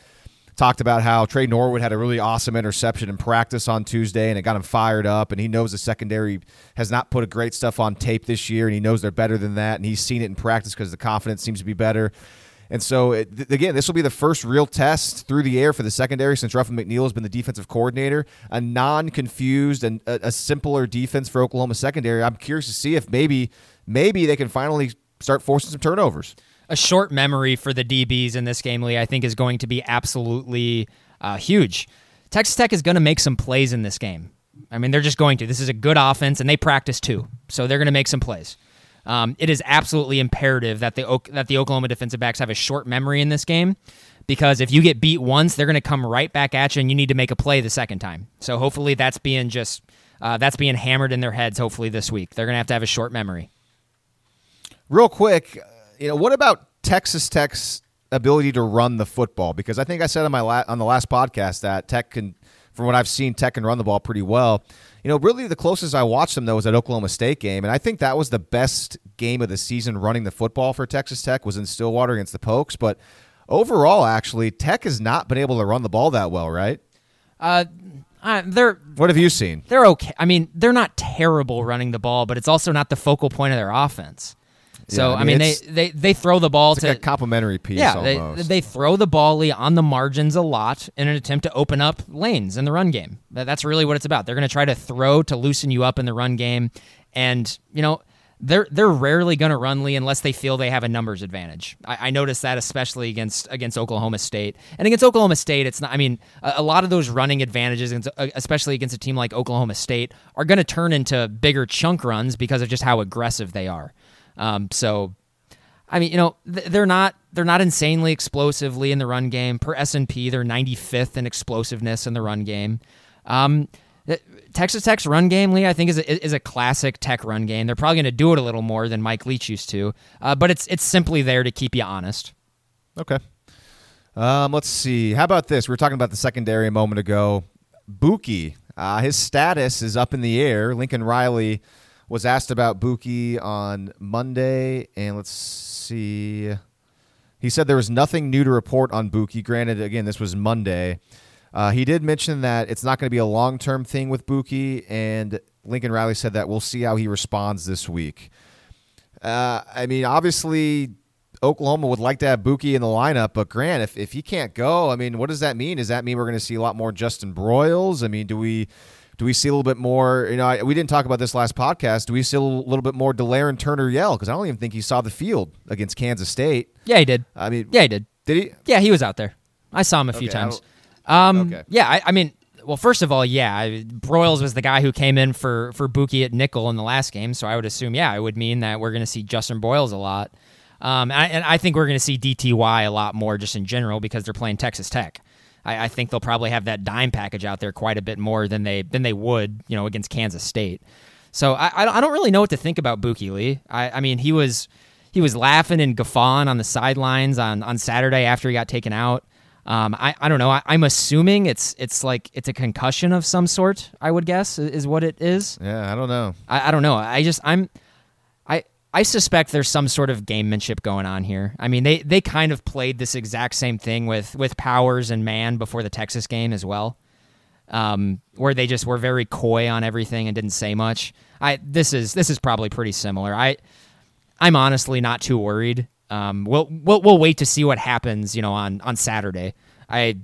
talked about how Tre Norwood had a really awesome interception in practice on Tuesday, and it got him fired up. And he knows the secondary has not put a great stuff on tape this year, and he knows they're better than that, and he's seen it in practice because the confidence seems to be better. And so, it, th- again, this will be the first real test through the air for the secondary since Ruffin McNeill has been the defensive coordinator. A non-confused and a, a simpler defense for Oklahoma secondary. I'm curious to see if maybe maybe they can finally start forcing some turnovers. A short memory for the DBs in this game, Lee, I think is going to be absolutely uh, huge. Texas Tech is going to make some plays in this game. I mean, they're just going to. This is a good offense, and they practice too, so they're going to make some plays. Um, it is absolutely imperative that the that the Oklahoma defensive backs have a short memory in this game, because if you get beat once, they're going to come right back at you, and you need to make a play the second time. So hopefully, that's being just uh, that's being hammered in their heads. Hopefully, this week they're going to have to have a short memory. Real quick, you know, what about Texas Tech's ability to run the football? Because I think I said on my la- on the last podcast that Tech can, from what I've seen, Tech can run the ball pretty well. You know, really the closest I watched them though was at Oklahoma State game, and I think that was the best game of the season running the football for Texas Tech was in Stillwater against the Pokes. But overall, actually, Tech has not been able to run the ball that well, right? Uh, uh, they're What have you seen? they're okay. I mean, they're not terrible running the ball, but it's also not the focal point of their offense. So Yeah, I I mean, mean, they, they they throw the ball to like a complementary piece yeah they, almost. they throw the ball Lee on the margins a lot in an attempt to open up lanes in the run game. That's really what it's about. They're going to try to throw to loosen you up in the run game, and you know they're they're rarely going to run Lee unless they feel they have a numbers advantage. I, I noticed that especially against against Oklahoma State and against Oklahoma State. It's not. I mean, a, a lot of those running advantages, uh, especially against a team like Oklahoma State, are going to turn into bigger chunk runs because of just how aggressive they are. Um, so I mean, you know, th- they're not they're not insanely explosively in the run game. Per S and P, they're 95th in explosiveness in the run game. Um, Texas Tech's run game, Lee, I think is a, is a classic Tech run game. They're probably going to do it a little more than Mike Leach used to, uh, but it's it's simply there to keep you honest. Okay. Um, let's see. How about this? We were talking about the secondary a moment ago. Buki, uh, his status is up in the air. Lincoln Riley was asked about Buki on Monday, and let's see. He said there was nothing new to report on Buki. Granted, again, this was Monday. Uh, he did mention that it's not going to be a long term thing with Buki, and Lincoln Riley said that we'll see how he responds this week. Uh, I mean, obviously, Oklahoma would like to have Buki in the lineup, but Grant, if, if he can't go, I mean, what does that mean? Does that mean we're going to see a lot more Justin Broyles? I mean, do we do we see a little bit more? You know, I, we didn't talk about this last podcast. Do we see a little bit more Delarrin Turner Yell? Because I don't even think he saw the field against Kansas State. Yeah, he did. I mean, Yeah, he did. did he? Yeah, he was out there. I saw him a few Okay, I times. Um, Okay. Yeah, I, I mean, well, first of all, yeah, Broyles was the guy who came in for for Buki at nickel in the last game, so I would assume, yeah, it would mean that we're going to see Justin Broyles a lot, um, and, I, and I think we're going to see DTY a lot more just in general because they're playing Texas Tech. I, I think they'll probably have that dime package out there quite a bit more than they than they would, you know, against Kansas State. So I, I don't- really know what to think about Buki Lee. I, I mean, he was he was laughing and guffawing on the sidelines on, on Saturday after he got taken out. Um, I, I don't know. I, I'm assuming it's it's like it's a concussion of some sort. I would guess is what it is. Yeah, I don't know. I, I don't know. I just I'm I suspect there's some sort of gamemanship going on here. I mean, they they kind of played this exact same thing with with Powers and Man before the Texas game as well. Um, where they just were very coy on everything and didn't say much. I this is this is probably pretty similar. I I'm honestly not too worried. Um, we'll we'll we'll wait to see what happens. You know, on on Saturday. I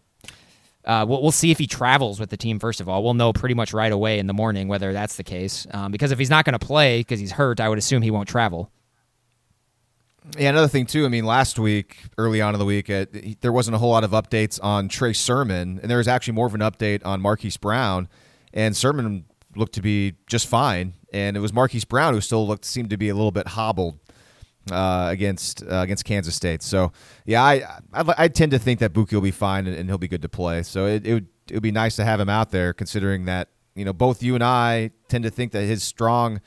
uh, we'll, we'll see if he travels with the team first of all. We'll know pretty much right away in the morning whether that's the case. Um, because if he's not going to play because he's hurt, I would assume he won't travel. Yeah, another thing too. I mean, last week, early on in the week, there wasn't a whole lot of updates on Trey Sermon, and there was actually more of an update on Marquise Brown, and Sermon looked to be just fine, and it was Marquise Brown who still looked seemed to be a little bit hobbled uh, against uh, against Kansas State. So yeah, I, I I tend to think that Buki will be fine and, and he'll be good to play. So it, it would it would be nice to have him out there, considering that you know both you and I tend to think that his strong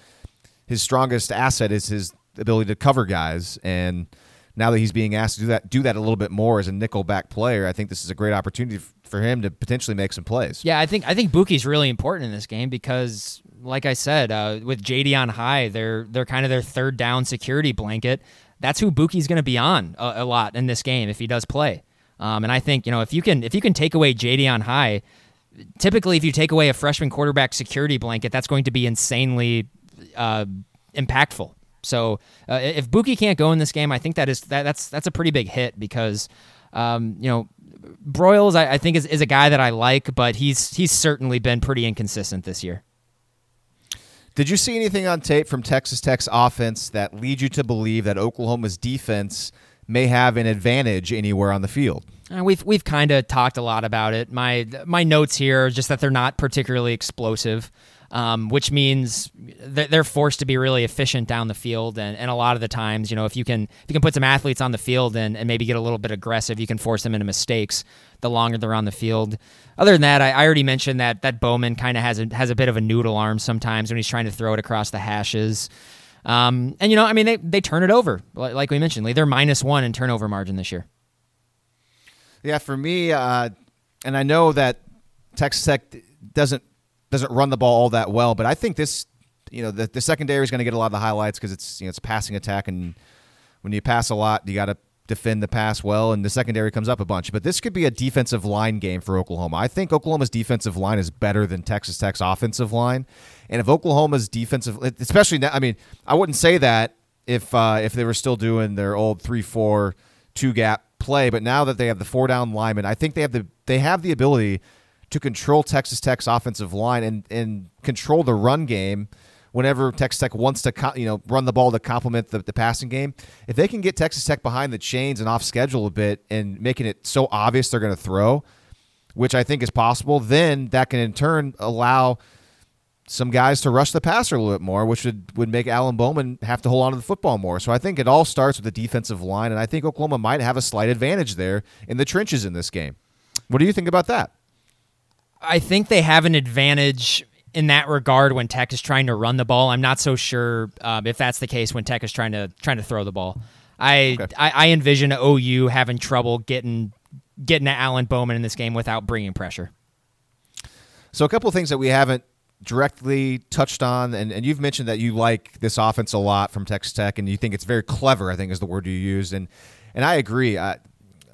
his strongest asset is his ability to cover guys and now that he's being asked to do that do that a little bit more as a nickel back player i think this is a great opportunity for him to potentially make some plays Yeah, I think I think Buki's really important in this game because, like I said, uh, with Ja'Deion High, they're they're kind of their third down security blanket. That's who Buki's going to be on a, a lot in this game if he does play. Um, and I think you know if you can if you can take away Ja'Deion High, typically if you take away a freshman quarterback security blanket, that's going to be insanely uh, impactful. So uh, if Buki can't go in this game, I think that is that, that's that's a pretty big hit because um, you know Broyles I, I think is, is a guy that I like, but he's he's certainly been pretty inconsistent this year. did you see anything on tape from texas tech's offense that leads you to believe that oklahoma's defense may have an advantage anywhere on the field. Uh, we've we've kind of talked a lot about it. My my notes here are just that they're not particularly explosive, um, which means they're forced to be really efficient down the field. And, and a lot of the times, you know, if you can if you can put some athletes on the field and, and maybe get a little bit aggressive, you can force them into mistakes. The longer they're on the field. Other than that, I, I already mentioned that that Bowman kind of has a has a bit of a noodle arm sometimes when he's trying to throw it across the hashes. Um, and you know, I mean, they they turn it over, like we mentioned. They're minus one in turnover margin this year. Yeah, for me, uh, and I know that Texas Tech doesn't doesn't run the ball all that well, but I think this, you know, the, the secondary is going to get a lot of the highlights because it's you know it's passing attack, and when you pass a lot, you got to defend the pass well, and the secondary comes up a bunch. But this could be a defensive line game for Oklahoma. I think Oklahoma's defensive line is better than Texas Tech's offensive line, and if Oklahoma's defensive, especially now, I mean, I wouldn't say that if uh, if they were still doing their old three four two gap play, but now that they have the four down linemen, I think they have the they have the ability to control Texas Tech's offensive line and and control the run game whenever Texas Tech wants to you know run the ball to complement the, the passing game. If they can get Texas Tech behind the chains and off schedule a bit and making it so obvious they're going to throw, which I think is possible, then that can in turn allow some guys to rush the passer a little bit more, which would, would make Alan Bowman have to hold on to the football more. So I think it all starts with the defensive line, and I think Oklahoma might have a slight advantage there in the trenches in this game. What do you think about that? I think they have an advantage in that regard when Tech is trying to run the ball. I'm not so sure um, if that's the case when Tech is trying to trying to throw the ball. I, okay. I, I envision OU having trouble getting getting at Alan Bowman in this game without bringing pressure. So a couple of things that we haven't directly touched on, and, and you've mentioned that you like this offense a lot from Texas Tech, and you think it's very clever. I think is the word you used, and and I agree. I,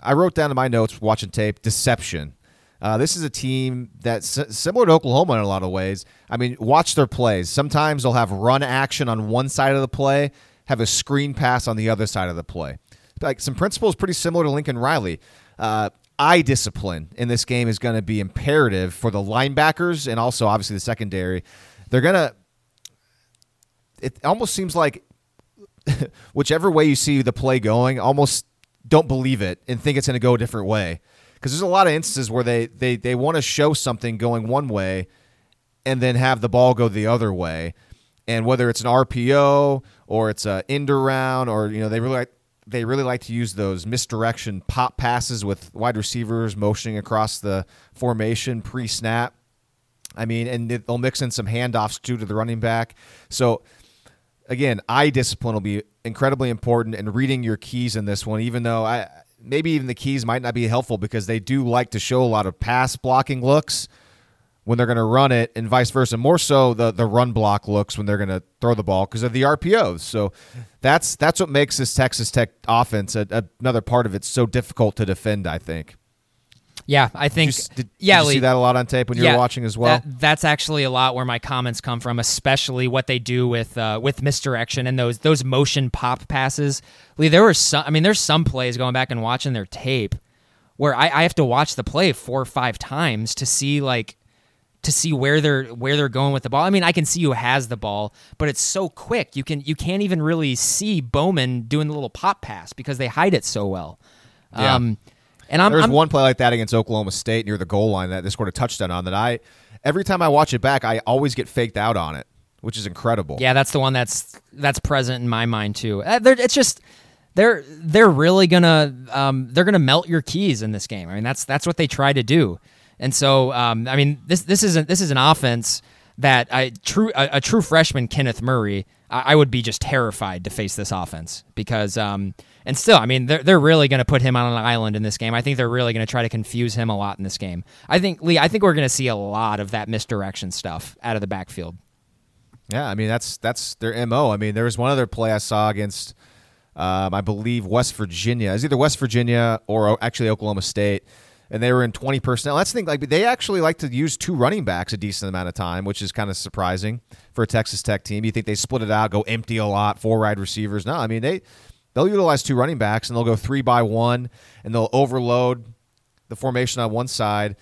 I wrote down in my notes watching tape deception. Uh, this is a team that's similar to Oklahoma in a lot of ways. I mean, watch their plays. Sometimes they'll have run action on one side of the play, have a screen pass on the other side of the play. Like some principles pretty similar to Lincoln Riley. Uh, eye discipline in this game is going to be imperative for the linebackers and also obviously the secondary. They're going to. It almost seems like [laughs] whichever way you see the play going, almost don't believe it and think it's going to go a different way. Because there's a lot of instances where they they they want to show something going one way, and then have the ball go the other way. And whether it's an RPO or it's a end around or you know they really like they really like to use those misdirection pop passes with wide receivers motioning across the formation pre snap. I mean, and they'll mix in some handoffs too to the running back. So, again, eye discipline will be incredibly important and reading your keys in this one, even though I maybe even the keys might not be helpful because they do like to show a lot of pass blocking looks when they're going to run it, and vice versa. More so the the run block looks when they're going to throw the ball because of the RPOs. So that's that's what makes this Texas Tech offense a, a, another part of it so difficult to defend. I think. Yeah, I think. Did you, did, yeah, did you see that a lot on tape when you yeah, watching as well. That, that's actually a lot where my comments come from, especially what they do with uh, with misdirection and those those motion pop passes. Lee, there were some. I mean, there's some plays going back and watching their tape where I, I have to watch the play four or five times to see like to see where they're where they're going with the ball. I mean, I can see who has the ball, but it's so quick. You can you can't even really see Bowman doing the little pop pass because they hide it so well. Yeah. Um, and I'm, there's I'm, one play like that against Oklahoma State near the goal line that they scored a touchdown on. That I every time I watch it back, I always get faked out on it, which is incredible. Yeah, that's the one that's that's present in my mind too. Uh, it's just they're they're really gonna um, they're gonna melt your keys in this game. I mean, that's that's what they try to do. And so, um, I mean, this this isn't this is an offense that I true a, a true freshman Kenneth Murray. I, I, would be just terrified to face this offense because, um, and still, I mean, they're they're really going to put him on an island in this game. I think they're really going to try to confuse him a lot in this game. I think Lee, I think we're going to see a lot of that misdirection stuff out of the backfield. Yeah, I mean that's that's their mo. I mean, there was one other play I saw against, um, I believe West Virginia. It's either West Virginia or actually Oklahoma State and they were in 20 personnel. That's the thing. Like they actually like to use two running backs a decent amount of time, which is kind of surprising for a Texas Tech team. You think they split it out, go empty a lot, four wide receivers? No, I mean they they'll utilize two running backs and they'll go three by one, and they'll overload the formation on one side,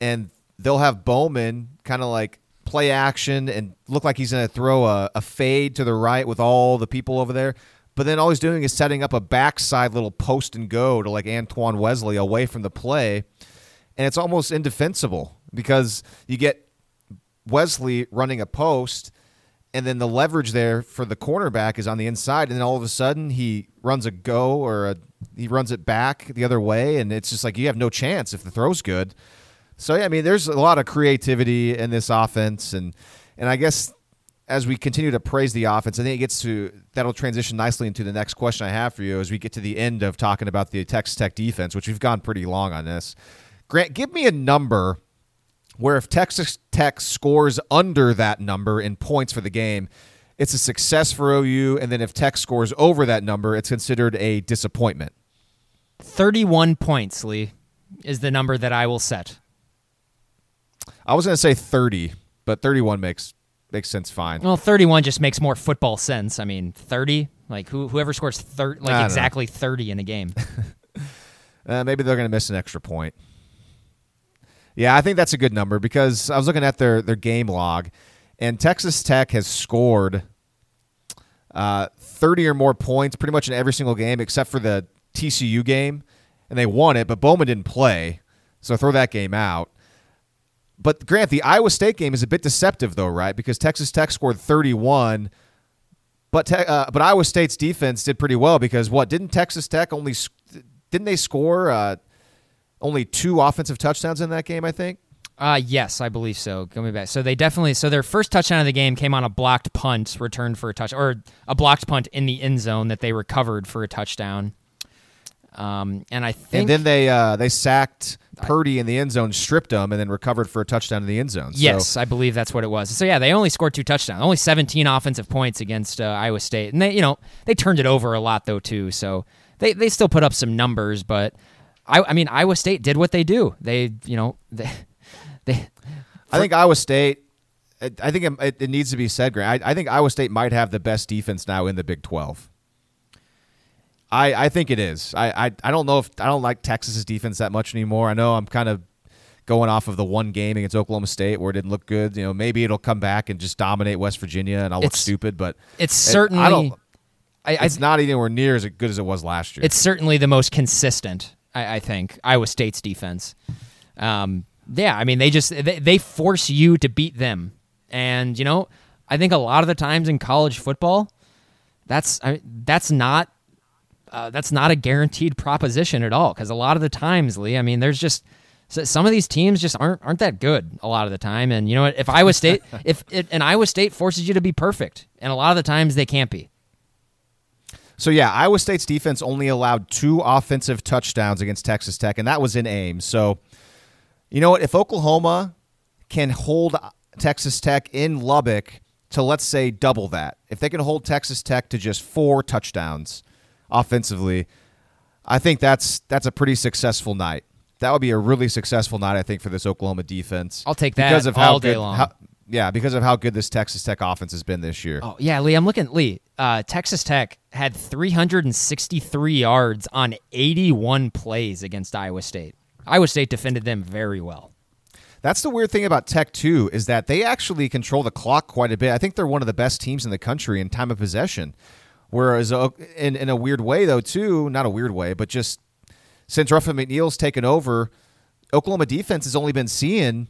and they'll have Bowman kind of like play action and look like he's going to throw a, a fade to the right with all the people over there but then all he's doing is setting up a backside little post and go to like Antoine Wesley away from the play, and it's almost indefensible because you get Wesley running a post, and then the leverage there for the cornerback is on the inside, and then all of a sudden he runs a go or a, he runs it back the other way, and it's just like you have no chance if the throw's good. So yeah, I mean, there's a lot of creativity in this offense, and and I guess as we continue to praise the offense, I think it gets to that'll transition nicely into the next question I have for you as we get to the end of talking about the Texas Tech defense, which we've gone pretty long on this. Grant, give me a number where if Texas Tech scores under that number in points for the game, it's a success for OU, and then if Tech scores over that number, it's considered a disappointment. 31 points, Lee, is the number that I will set. I was going to say 30, but 31 makes makes sense fine. Well, 31 just makes more football sense. I mean, 30, like who, whoever scores 30 like exactly know. 30 in a game. [laughs] uh, maybe they're going to miss an extra point. Yeah, I think that's a good number because I was looking at their their game log and Texas Tech has scored uh, 30 or more points pretty much in every single game except for the TCU game and they won it, but Bowman didn't play. So throw that game out. But Grant, the Iowa State game is a bit deceptive, though, right? Because Texas Tech scored 31, but te- uh, but Iowa State's defense did pretty well because what didn't Texas Tech only didn't they score uh, only two offensive touchdowns in that game? I think. Uh, yes, I believe so. Going back, so they definitely so their first touchdown of the game came on a blocked punt returned for a touch or a blocked punt in the end zone that they recovered for a touchdown. Um, and I think, and then they uh, they sacked Purdy in the end zone, stripped him, and then recovered for a touchdown in the end zone. So. Yes, I believe that's what it was. So yeah, they only scored two touchdowns, only 17 offensive points against uh, Iowa State, and they you know they turned it over a lot though too. So they they still put up some numbers, but I I mean Iowa State did what they do. They you know [laughs] they they. I think Iowa State. I think it, it needs to be said, Grant. I, I think Iowa State might have the best defense now in the Big Twelve. I, I think it is. I, I I don't know if I don't like Texas's defense that much anymore. I know I'm kind of going off of the one game against Oklahoma State where it didn't look good. You know, maybe it'll come back and just dominate West Virginia, and I'll look stupid. But it's certainly I don't. I, it's not anywhere near as good as it was last year. It's certainly the most consistent. I, I think Iowa State's defense. Um, yeah, I mean they just they, they force you to beat them, and you know I think a lot of the times in college football, that's I, that's not uh, that's not a guaranteed proposition at all. Because a lot of the times, Lee, I mean, there's just some of these teams just aren't aren't that good a lot of the time. And you know what? If Iowa State, [laughs] if it, an Iowa State forces you to be perfect, and a lot of the times they can't be. So yeah, Iowa State's defense only allowed two offensive touchdowns against Texas Tech, and that was in Ames. So, you know what? If Oklahoma can hold Texas Tech in Lubbock to let's say double that, if they can hold Texas Tech to just four touchdowns, offensively, I think that's that's a pretty successful night. That would be a really successful night, I think, for this Oklahoma defense. I'll take that because of how day good, long. How, yeah, because of how good this Texas Tech offense has been this year. Oh yeah, Lee, I'm looking. Lee, uh, Texas Tech had 363 yards on 81 plays against Iowa State. Iowa State defended them very well. That's the weird thing about Tech too, is that they actually control the clock quite a bit. I think they're one of the best teams in the country in time of possession. Whereas uh, in in a weird way though too, not a weird way, but just since Ruffin McNeill's taken over, Oklahoma defense has only been seeing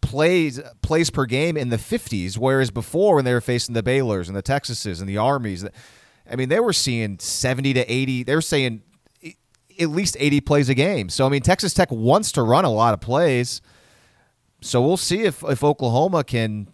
plays plays per game in the 50s, whereas before when they were facing the Baylors and the Texases and the Armies, I mean they were seeing 70 to 80. They were saying at least 80 plays a game. So I mean Texas Tech wants to run a lot of plays. So we'll see if if Oklahoma can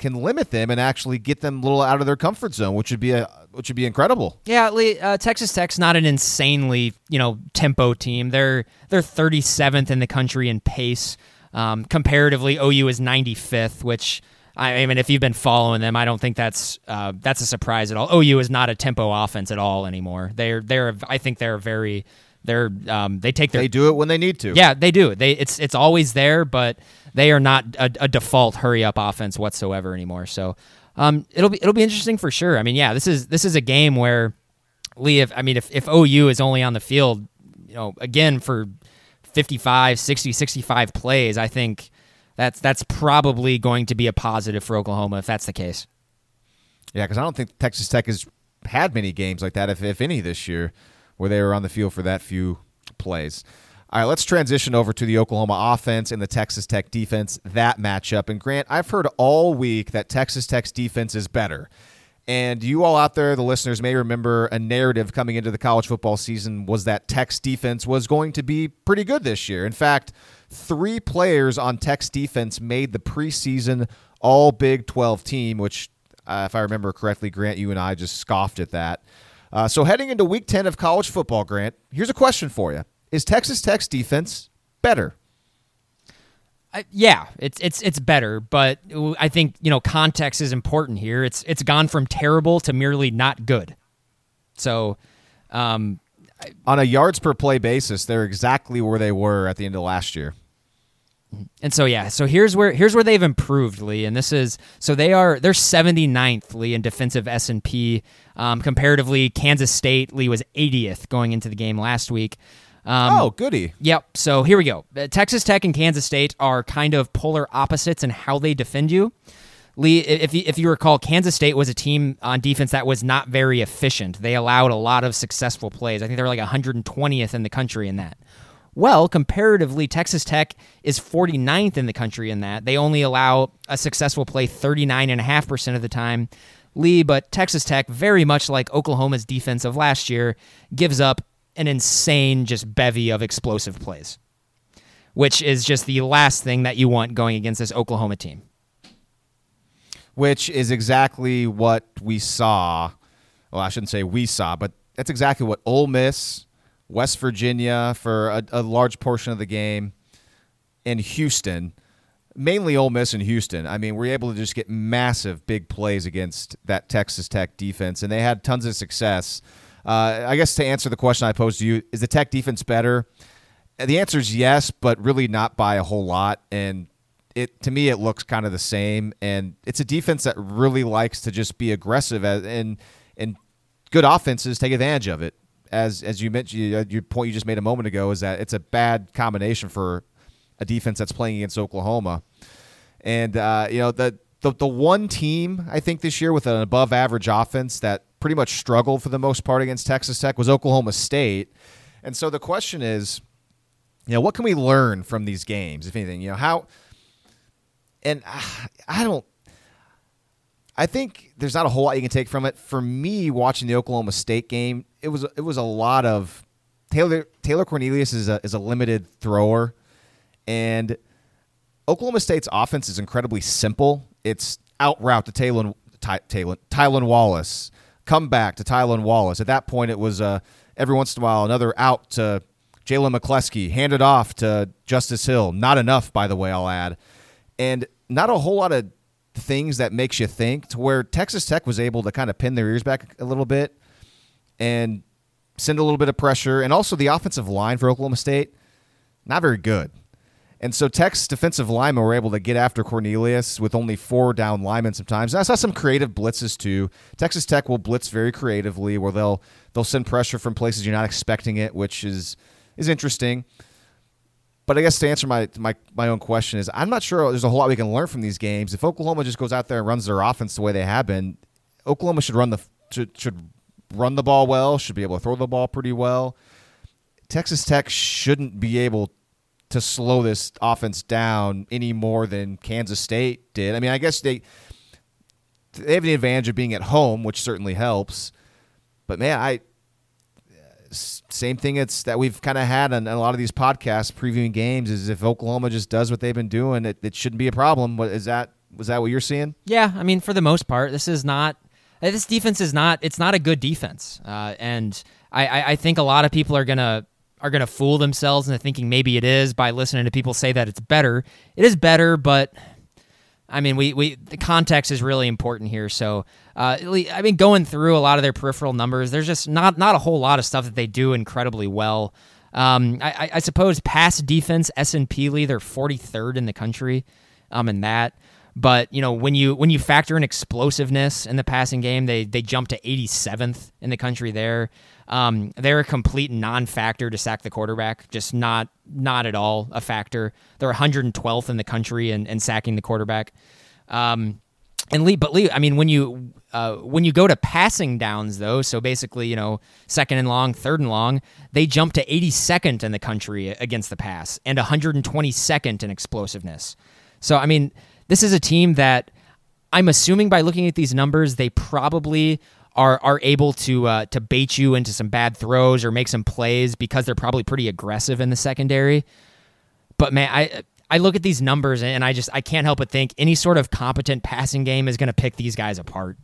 can limit them and actually get them a little out of their comfort zone, which would be a which would be incredible. Yeah, uh, Texas Tech's not an insanely you know tempo team. They're they're 37th in the country in pace. Um, comparatively, OU is 95th, which I mean, if you've been following them, I don't think that's uh, that's a surprise at all. OU is not a tempo offense at all anymore. They're they're I think they're very they're um, they take their they do it when they need to. Yeah, they do. They it's it's always there, but they are not a, a default hurry up offense whatsoever anymore. So um, it'll be it'll be interesting for sure. I mean, yeah, this is this is a game where Lee, if I mean, if if OU is only on the field, you know, again for 55, 60, 65 plays, I think that's that's probably going to be a positive for Oklahoma if that's the case. Yeah, because I don't think Texas Tech has had many games like that, if, if any, this year, where they were on the field for that few plays. All right, let's transition over to the Oklahoma offense and the Texas Tech defense, that matchup. And Grant, I've heard all week that Texas Tech's defense is better. And you all out there, the listeners, may remember a narrative coming into the college football season was that Tech's defense was going to be pretty good this year. In fact, three players on Tech's defense made the preseason All Big 12 team, which, uh, if I remember correctly, Grant, you and I just scoffed at that. Uh, so heading into Week 10 of college football, Grant, here's a question for you: Is Texas Tech's defense better? Uh, yeah, it's it's it's better, but I think you know context is important here. It's it's gone from terrible to merely not good. So, um, on a yards per play basis, they're exactly where they were at the end of last year. And so yeah, so here's where here's where they've improved, Lee. And this is so they are they're 79th, Lee, in defensive S and P. Um, comparatively, Kansas State, Lee was 80th going into the game last week. Um, oh, goody. Yep. So here we go. Uh, Texas Tech and Kansas State are kind of polar opposites in how they defend you. Lee, if you, if you recall, Kansas State was a team on defense that was not very efficient. They allowed a lot of successful plays. I think they were like 120th in the country in that. Well, comparatively, Texas Tech is 49th in the country in that. They only allow a successful play 39.5% of the time. Lee, but Texas Tech, very much like Oklahoma's defense of last year, gives up an insane just bevy of explosive plays, which is just the last thing that you want going against this Oklahoma team. Which is exactly what we saw. Well, I shouldn't say we saw, but that's exactly what Ole Miss, West Virginia for a, a large portion of the game, and Houston, mainly Ole Miss and Houston. I mean, we're able to just get massive big plays against that Texas Tech defense, and they had tons of success. Uh, I guess to answer the question I posed to you, is the Tech defense better? The answer is yes, but really not by a whole lot. And it to me, it looks kind of the same. And it's a defense that really likes to just be aggressive, and and good offenses take advantage of it. As as you mentioned, uh, your point you just made a moment ago is that it's a bad combination for a defense that's playing against Oklahoma. And uh, you know the, the the one team I think this year with an above average offense that pretty much struggled for the most part against Texas Tech was Oklahoma State. And so the question is, you know, what can we learn from these games, if anything? You know, how and I don't I think there's not a whole lot you can take from it. For me, watching the Oklahoma State game, it was it was a lot of Taylor Taylor Cornelius is a is a limited thrower, and Oklahoma State's offense is incredibly simple. It's out route to Taylor Taylor Tylan Wallace, come back to Tylan Wallace. At that point, it was uh, every once in a while another out to Jalen McCleskey, handed off to Justice Hill. Not enough, by the way, I'll add, and not a whole lot of things that makes you think. To where Texas Tech was able to kind of pin their ears back a little bit and send a little bit of pressure, and also the offensive line for Oklahoma State, not very good. And so Tech's defensive linemen were able to get after Cornelius with only four down linemen sometimes. And I saw some creative blitzes too. Texas Tech will blitz very creatively where they'll they'll send pressure from places you're not expecting it, which is is interesting. But I guess to answer my, my my own question is I'm not sure there's a whole lot we can learn from these games. If Oklahoma just goes out there and runs their offense the way they have been, Oklahoma should run the should, should run the ball well, should be able to throw the ball pretty well. Texas Tech shouldn't be able to slow this offense down any more than Kansas State did. I mean, I guess they they have the advantage of being at home, which certainly helps. But man, I same thing it's that we've kind of had on, a lot of these podcasts previewing games is if Oklahoma just does what they've been doing, it, it shouldn't be a problem. What is that? Was that what you're seeing? Yeah, I mean, for the most part, this is not. This defense is not. It's not a good defense, uh, and I, I think a lot of people are gonna are to fool themselves into thinking maybe it is by listening to people say that it's better. It is better, but I mean, we, we the context is really important here. So, uh, I mean, going through a lot of their peripheral numbers, there's just not not a whole lot of stuff that they do incredibly well. Um, I, I, suppose pass defense S and P Lee, they're 43rd in the country, um, in that. But you know when you when you factor in explosiveness in the passing game, they they jump to 87th in the country there. Um, they're a complete non-factor to sack the quarterback, just not not at all a factor. They're 112th in the country in, in sacking the quarterback. Um, And Lee, but Lee, I mean, when you uh, when you go to passing downs, though, so basically, you know, second and long, third and long, they jump to 82nd in the country against the pass and 122nd in explosiveness. So, I mean, this is a team that I'm assuming by looking at these numbers, they probably are are able to uh, to bait you into some bad throws or make some plays because they're probably pretty aggressive in the secondary. But man, I I look at these numbers and I just I can't help but think any sort of competent passing game is going to pick these guys apart.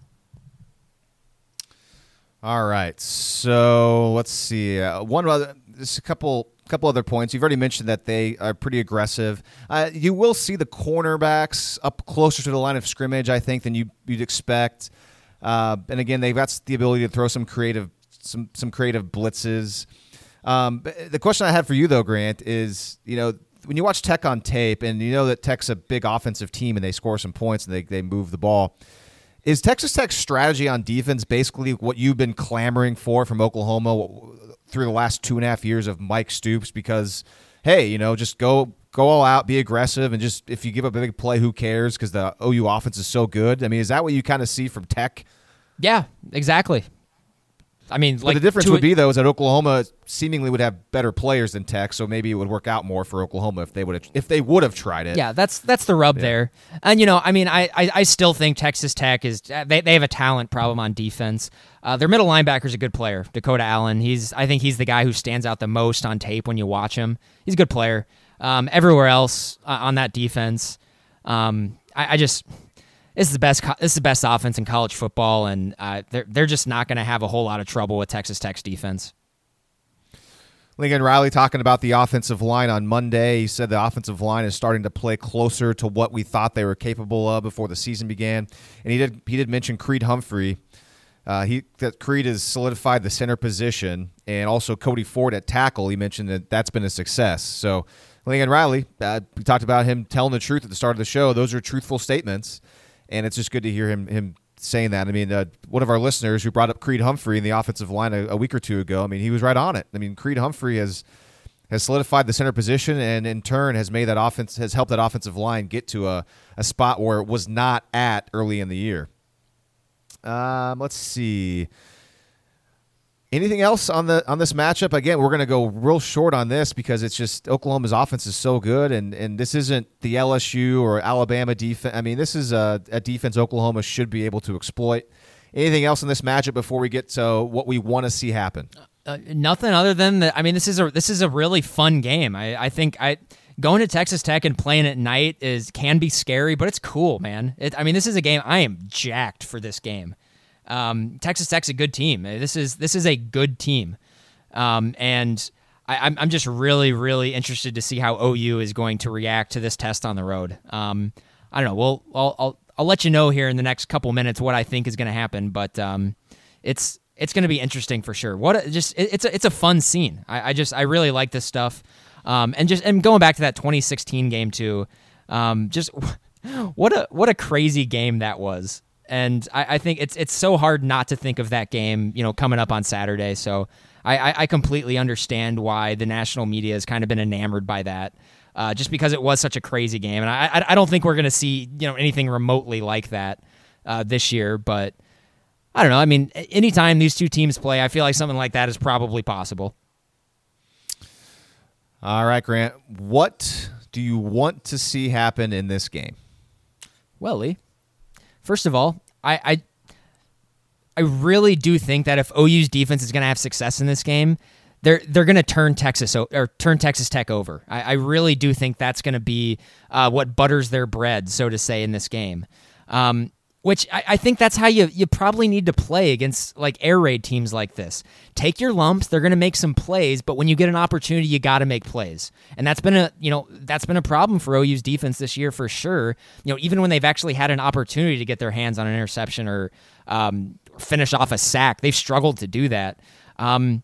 All right, so let's see. Uh, one other, just a couple couple other points. You've already mentioned that they are pretty aggressive. Uh, you will see the cornerbacks up closer to the line of scrimmage, I think, than you, would expect. Uh, and again, they've got the ability to throw some creative some some creative blitzes. Um, the question I had for you though, Grant, is you know when you watch Tech on tape and you know that Tech's a big offensive team and they score some points and they, they move the ball. Is Texas Tech's strategy on defense basically what you've been clamoring for from Oklahoma through the last two and a half years of Mike Stoops? Because hey, you know, just go go all out, be aggressive, and just if you give up a big play, who cares? Because the OU offense is so good. I mean, is that what you kind of see from Tech? Yeah, exactly. I mean, like but the difference would be though is that Oklahoma seemingly would have better players than Tech, so maybe it would work out more for Oklahoma if they would have if they would have tried it. Yeah, that's that's the rub yeah. there. And you know, I mean, I, I, I still think Texas Tech is they they have a talent problem on defense. Uh, their middle linebacker is a good player, Dakota Allen. He's I think he's the guy who stands out the most on tape when you watch him. He's a good player. Um, everywhere else uh, on that defense, um, I, I just this is the best. This is the best offense in college football, and uh, they're they're just not going to have a whole lot of trouble with Texas Tech's defense. Lincoln Riley talking about the offensive line on Monday. He said the offensive line is starting to play closer to what we thought they were capable of before the season began, and he did he did mention Creed Humphrey. Uh, he that Creed has solidified the center position, and also Cody Ford at tackle. He mentioned that that's been a success. So, Lincoln Riley, uh, we talked about him telling the truth at the start of the show. Those are truthful statements and it's just good to hear him him saying that. I mean, uh, one of our listeners who brought up Creed Humphrey in the offensive line a, a, week or two ago. I mean, he was right on it. I mean, Creed Humphrey has has solidified the center position, and in turn has made that offense has helped that offensive line get to a, a spot where it was not at early in the year. Um, let's see. Anything else on the on this matchup? Again, we're going to go real short on this because it's just Oklahoma's offense is so good, and and this isn't the LSU or Alabama defense. I mean, this is a, a defense Oklahoma should be able to exploit. Anything else in this matchup before we get to what we want to see happen? Uh, nothing other than that. I mean, this is a this is a really fun game. I I think I going to Texas Tech and playing at night is can be scary, but it's cool, man. It, I mean, this is a game I am jacked for this game. Um, Texas Tech's a good team. This is this is a good team, um, and I, am I'm, I'm just really really interested to see how OU is going to react to this test on the road. Um, I don't know. We'll I'll, I'll I'll let you know here in the next couple minutes what I think is going to happen, but um, it's it's going to be interesting for sure. What a, just it, it's a it's a fun scene. I, I just I really like this stuff, um, and just and going back to that 2016 game too. Um, just [laughs] what a what a crazy game that was and I, I, think it's it's so hard not to think of that game, you know, coming up on Saturday. So I, I completely understand why the national media has kind of been enamored by that, uh, just because it was such a crazy game, and I I don't think we're going to see you know anything remotely like that uh, this year. But I don't know. I mean, anytime these two teams play, I feel like something like that is probably possible. All right, Grant. What do you want to see happen in this game? Well, Lee, First of all, I, I I really do think that if OU's defense is going to have success in this game, they're they're going to turn Texas or turn Texas Tech over. I, I really do think that's going to be uh, what butters their bread, so to say, in this game. Um, which I, I, think that's how you you probably need to play against like air raid teams like this. Take your lumps; they're going to make some plays, but when you get an opportunity, you got to make plays, and that's been a you know that's been a problem for OU's defense this year for sure. You know, even when they've actually had an opportunity to get their hands on an interception or um, finish off a sack, they've struggled to do that. Um,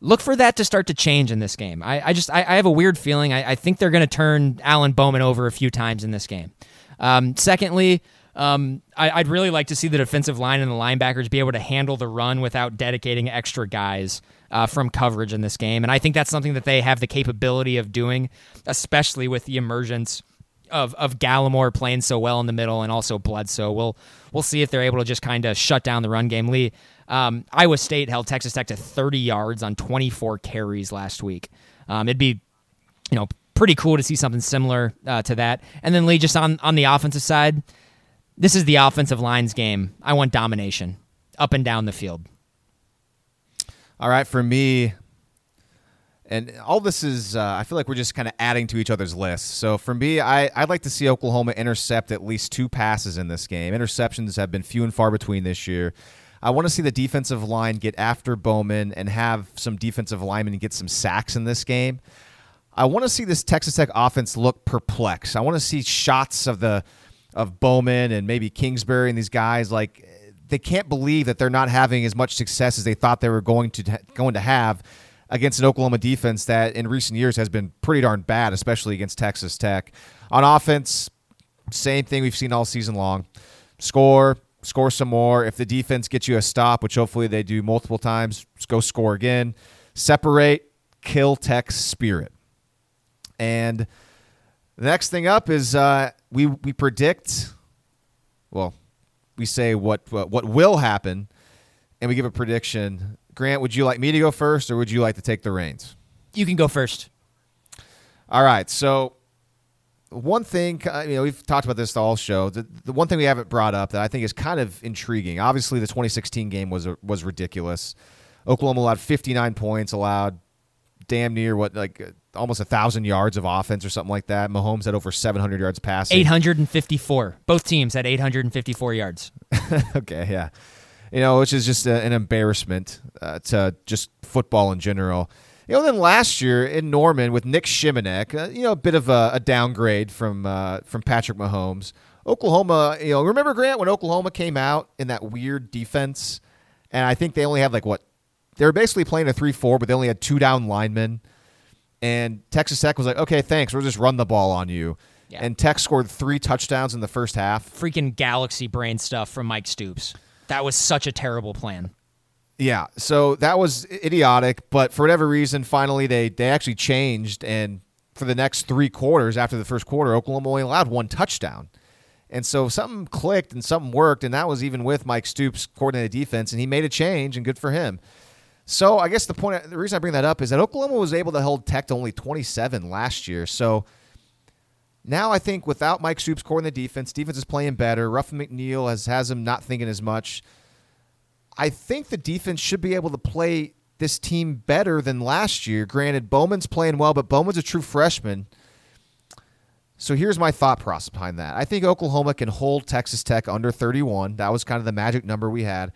look for that to start to change in this game. I, I just I, I, have a weird feeling. I, I think they're going to turn Alan Bowman over a few times in this game. Um, secondly, um, I, would really like to see the defensive line and the linebackers be able to handle the run without dedicating extra guys uh, from coverage in this game. And I think that's something that they have the capability of doing, especially with the emergence of of Gallimore playing so well in the middle and also Bledsoe. We'll we'll see if they're able to just kind of shut down the run game. Lee, um, Iowa State held Texas Tech to 30 yards on 24 carries last week. Um, it'd be, you know, pretty cool to see something similar uh, to that. And then Lee, just on on the offensive side, this is the offensive lines game. I want domination up and down the field. All right, for me, and all this is, uh, I feel like we're just kind of adding to each other's lists. So for me, I, I'd like to see Oklahoma intercept at least two passes in this game. Interceptions have been few and far between this year. I want to see the defensive line get after Bowman and have some defensive linemen get some sacks in this game. I want to see this Texas Tech offense look perplexed. I want to see shots of the of Bowman and maybe Kingsbury and these guys like they can't believe that they're not having as much success as they thought they were going to going to have against an Oklahoma defense that in recent years has been pretty darn bad, especially against Texas Tech. On offense, same thing we've seen all season long. Score, score some more. If the defense gets you a stop, which hopefully they do multiple times, go score again. Separate, kill Tech's spirit. And the next thing up is uh, we we predict. Well, we say what, what what will happen, and we give a prediction. Grant, would you like me to go first, or would you like to take the reins? You can go first. All right. So one thing, you know, we've talked about this all show. The, the one thing we haven't brought up that I think is kind of intriguing. Obviously, the 2016 game was was ridiculous. Oklahoma allowed 59 points, allowed damn near what like almost a thousand yards of offense or something like that. Mahomes had over 700 yards passing. 854. Both teams had 854 yards. [laughs] okay, yeah, you know, which is just a, an embarrassment uh, to just football in general. You know, then last year in Norman with Nic Shimonek, uh, you know, a bit of a, a downgrade from uh, from Patrick Mahomes. Oklahoma, you know, remember Grant when Oklahoma came out in that weird defense, and I think they only had like what they were basically playing a 3 4, but they only had two down linemen. And Texas Tech was like, okay, thanks. We'll just run the ball on you. Yeah. And Tech scored three touchdowns in the first half. Freaking galaxy brain stuff from Mike Stoops. That was such a terrible plan. Yeah, so that was idiotic, but for whatever reason, finally they they actually changed, and for the next three quarters after the first quarter, Oklahoma only allowed one touchdown, and so something clicked and something worked, and that was even with Mike Stoops coordinating the defense, and he made a change, and good for him. So I guess the point, the reason I bring that up is that Oklahoma was able to hold Tech to only 27 last year. So now I think without Mike Stoops coordinating the defense, defense is playing better. Ruffin McNeill has has him not thinking as much. I think the defense should be able to play this team better than last year. Granted, Bowman's playing well, but Bowman's a true freshman. So here's my thought process behind that. I think Oklahoma can hold Texas Tech under 31. That was kind of the magic number we had.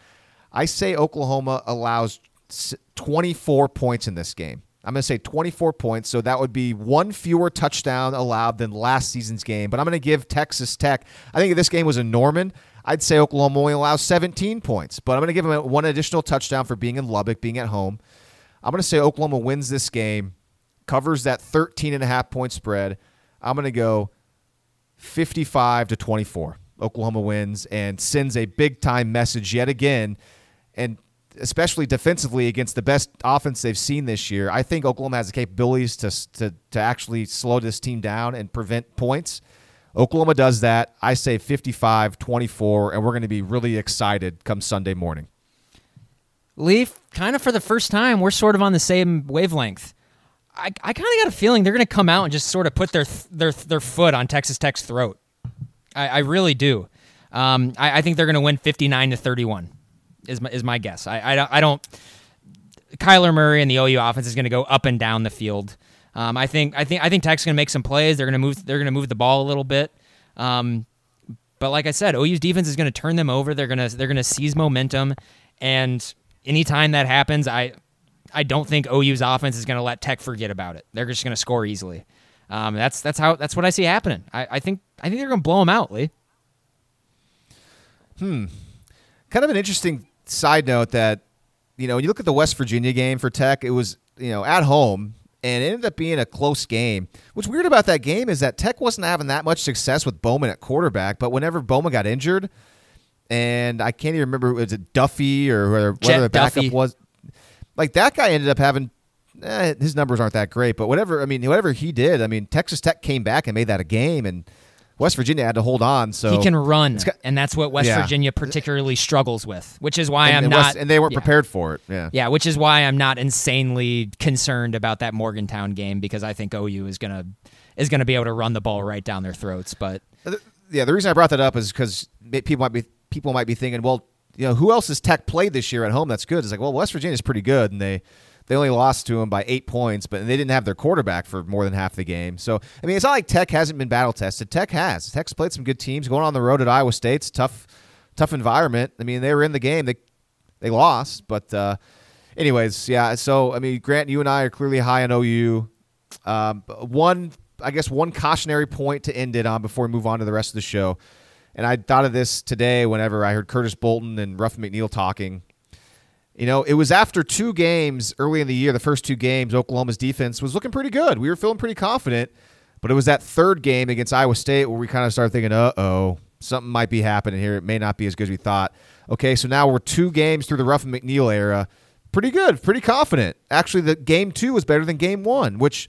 I say Oklahoma allows 24 points in this game. I'm going to say 24 points, so that would be one fewer touchdown allowed than last season's game. But I'm going to give Texas Tech. I think if this game was in Norman, I'd say Oklahoma only allows 17 points, but I'm going to give them one additional touchdown for being in Lubbock, being at home. I'm going to say Oklahoma wins this game, covers that 13 and a half point spread. I'm going to go 55 to 24. Oklahoma wins and sends a big time message yet again. And especially defensively against the best offense they've seen this year. I think Oklahoma has the capabilities to, to, to actually slow this team down and prevent points. Oklahoma does that. I say 55 24, and we're going to be really excited come Sunday morning. Leaf, kind of for the first time, we're sort of on the same wavelength. I, I kind of got a feeling they're going to come out and just sort of put their their their foot on Texas Tech's throat. I, I really do. Um, I, I think they're going to win 59 to 31 is my, is my guess. I, I, I don't. Kyler Murray and the OU offense is going to go up and down the field. Um, I think I think I think Tech's going to make some plays. They're going to move. They're going to move the ball a little bit. Um, but like I said, OU's defense is going to turn them over. They're going to they're going to seize momentum, and anytime that happens, I I don't think OU's offense is going to let Tech forget about it. They're just going to score easily. Um, that's that's how that's what I see happening. I, I think I think they're going to blow them out, Lee. Hmm. Kind of an interesting side note that you know when you look at the West Virginia game for Tech, it was you know at home and it ended up being a close game. What's weird about that game is that Tech wasn't having that much success with Bowman at quarterback, but whenever Bowman got injured, and I can't even remember was it Duffey or whether, whether the backup Duffey. was, like that guy ended up having. Eh, his numbers aren't that great, but whatever. I mean, whatever he did, I mean, Texas Tech came back and made that a game, and West Virginia had to hold on. So he can run, got- and that's what West Yeah. Virginia particularly struggles with, which is why and, I'm and not. West- and they weren't yeah. prepared for it. Yeah. Yeah, which is why I'm not insanely concerned about that Morgantown game because I think OU is gonna is gonna be able to run the ball right down their throats. But uh, Yeah, the reason I brought that up is because people might be people might be thinking, well, you know, who else has Tech played this year at home that's good? It's like, well, West Virginia's pretty good, and they they only lost to them by eight points, but they didn't have their quarterback for more than half the game. So I mean, it's not like Tech hasn't been battle tested. Tech has. Tech's played some good teams. Going on the road at Iowa State's tough, tough environment. I mean, they were in the game. They they lost, but uh, anyways, yeah. So I mean, Grant, you and I are clearly high on OU. Um, one, I guess, one cautionary point to end it on before we move on to the rest of the show. And I thought of this today whenever I heard Curtis Bolton and Ruff McNeill talking. You know, it was after two games early in the year, the first two games, Oklahoma's defense was looking pretty good. We were feeling pretty confident. But it was that third game against Iowa State where we kind of started thinking, uh oh, something might be happening here. It may not be as good as we thought. Okay, so now we're two games through the Ruffin McNeill era. Pretty good, pretty confident. Actually, the game two was better than game one, which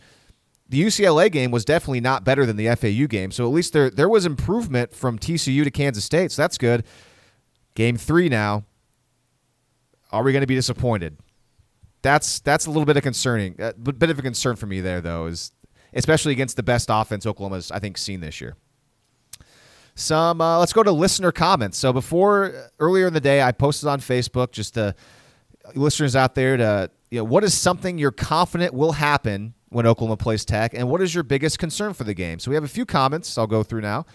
the UCLA game was definitely not better than the FAU game. So at least there there was improvement from TCU to Kansas State. So that's good. Game three now. Are we going to be disappointed? That's that's a little bit of concerning. Uh, a bit of a concern for me there, though, is especially against the best offense Oklahoma's I think seen this year. Some uh, let's go to listener comments. So before uh, earlier in the day, I posted on Facebook just to uh, listeners out there to you know what is something you're confident will happen when Oklahoma plays Tech, and what is your biggest concern for the game? So we have a few comments. I'll go through now.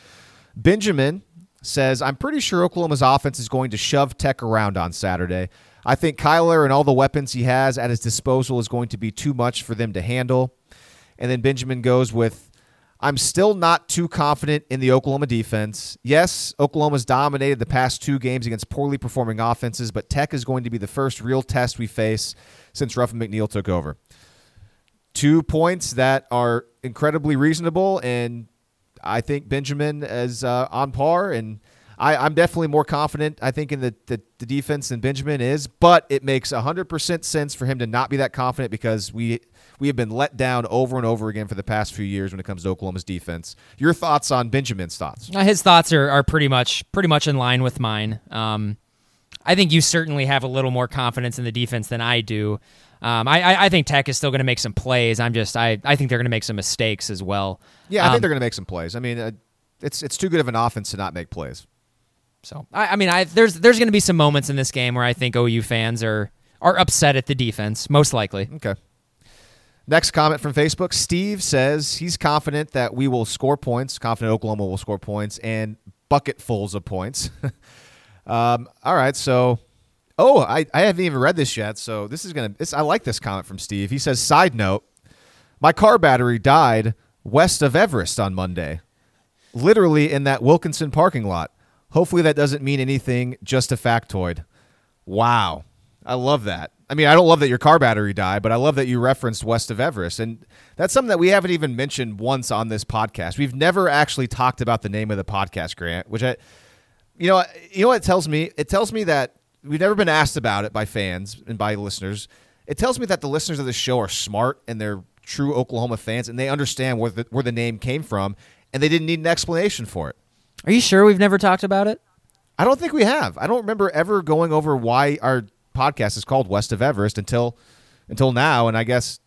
Benjamin says, "I'm pretty sure Oklahoma's offense is going to shove Tech around on Saturday. I think Kyler and all the weapons he has at his disposal is going to be too much for them to handle." And then Benjamin goes with, I'm still not too confident in the Oklahoma defense. Yes, Oklahoma's dominated the past two games against poorly performing offenses, but Tech is going to be the first real test we face since Ruffin McNeill took over. Two points that are incredibly reasonable, and I think Benjamin is uh, on par, and I, I'm definitely more confident, I think, in the, the, the defense than Benjamin is, but it makes 100% sense for him to not be that confident because we we have been let down over and over again for the past few years when it comes to Oklahoma's defense. Your thoughts on Benjamin's thoughts? Uh, his thoughts are, are pretty much pretty much in line with mine. Um, I think you certainly have a little more confidence in the defense than I do. Um, I, I, I think Tech is still going to make some plays. I'm just I, I think they're going to make some mistakes as well. Yeah, I Um, think they're going to make some plays. I mean, uh, it's it's too good of an offense to not make plays. So I, I mean, I there's there's going to be some moments in this game where I think OU fans are are upset at the defense, most likely. Okay. Next comment from Facebook. Steve says he's confident that we will score points, confident Oklahoma will score points, and bucketfuls of points. [laughs] um, all right, so oh, I, I haven't even read this yet, so this is gonna I like this comment from Steve. He says, side note, my car battery died west of Everest on Monday. Literally in that Wilkinson parking lot. Hopefully that doesn't mean anything, just a factoid. Wow. I love that. I mean, I don't love that your car battery died, but I love that you referenced west of Everest. And that's something that we haven't even mentioned once on this podcast. We've never actually talked about the name of the podcast, Grant, which I you know, you know what it tells me? It tells me that we've never been asked about it by fans and by listeners. It tells me that the listeners of the show are smart and they're true Oklahoma fans and they understand where the, where the name came from and they didn't need an explanation for it. Are you sure we've never talked about it? I don't think we have. I don't remember ever going over why our podcast is called West of Everest until until now. And I guess,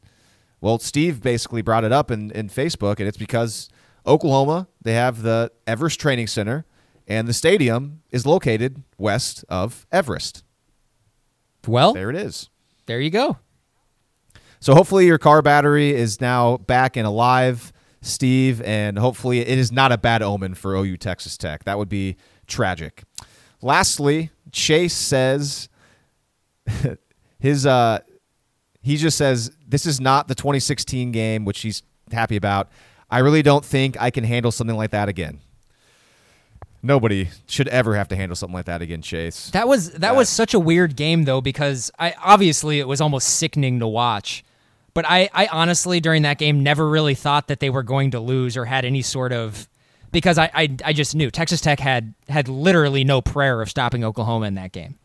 well, Steve basically brought it up in, in Facebook, and it's because Oklahoma they have the Everest Training Center, and the stadium is located west of Everest. Well, There it is. there you go. So hopefully your car battery is now back and alive, Steve, and hopefully it is not a bad omen for OU Texas Tech. That would be tragic. Lastly, Chase says [laughs] his uh he just says this is not the 2016 game which he's happy about. I really don't think I can handle something like that again. Nobody should ever have to handle something like that again, Chase. That was that was such a weird game though because I obviously it was almost sickening to watch. But I, I honestly during that game never really thought that they were going to lose or had any sort of because I, I, I just knew Texas Tech had had literally no prayer of stopping Oklahoma in that game.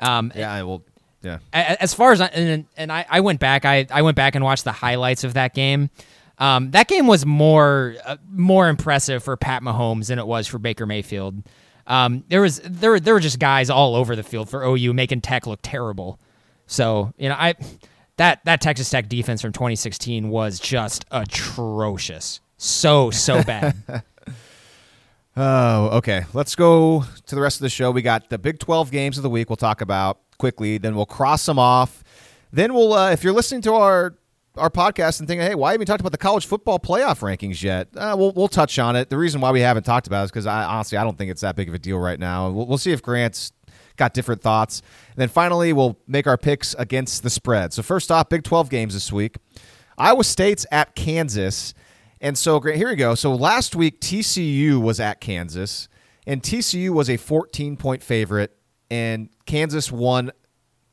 Um, yeah, I will yeah. as far as I, and, and I, I went back I, I went back and watched the highlights of that game Um, that game was more uh, more impressive for Pat Mahomes than it was for Baker Mayfield. Um, there was there there were just guys all over the field for OU making Tech look terrible. So you know I that that Texas Tech defense from 2016 was just atrocious. So so [laughs] bad. Oh, okay. Let's go to the rest of the show. We got the Big 12 games of the week we'll talk about quickly. Then we'll cross them off. Then we'll, uh, if you're listening to our our podcast and thinking, hey, why haven't we talked about the college football playoff rankings yet? Uh, we'll, we'll touch on it. The reason why we haven't talked about it is because I honestly I don't think it's that big of a deal right now. We'll, we'll see if Grant's got different thoughts. And then finally, we'll make our picks against the spread. So first off, Big 12 games this week. Iowa State's at Kansas. And so Grant, here we go. So last week TCU was at Kansas, and TCU was a 14 point favorite, and Kansas won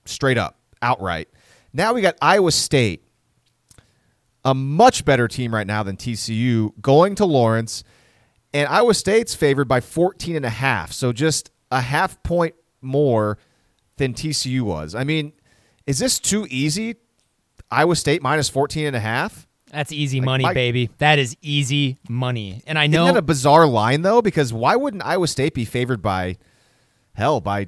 straight up, outright. Now we got Iowa State, a much better team right now than TCU, going to Lawrence, and Iowa State's favored by 14 and a half. So just a half point more than TCU was. I mean, is this too easy? Iowa State minus 14 and a half? That's easy money, my- baby. That is easy money. And I know Isn't that a bizarre line though? Because why wouldn't Iowa State be favored by hell by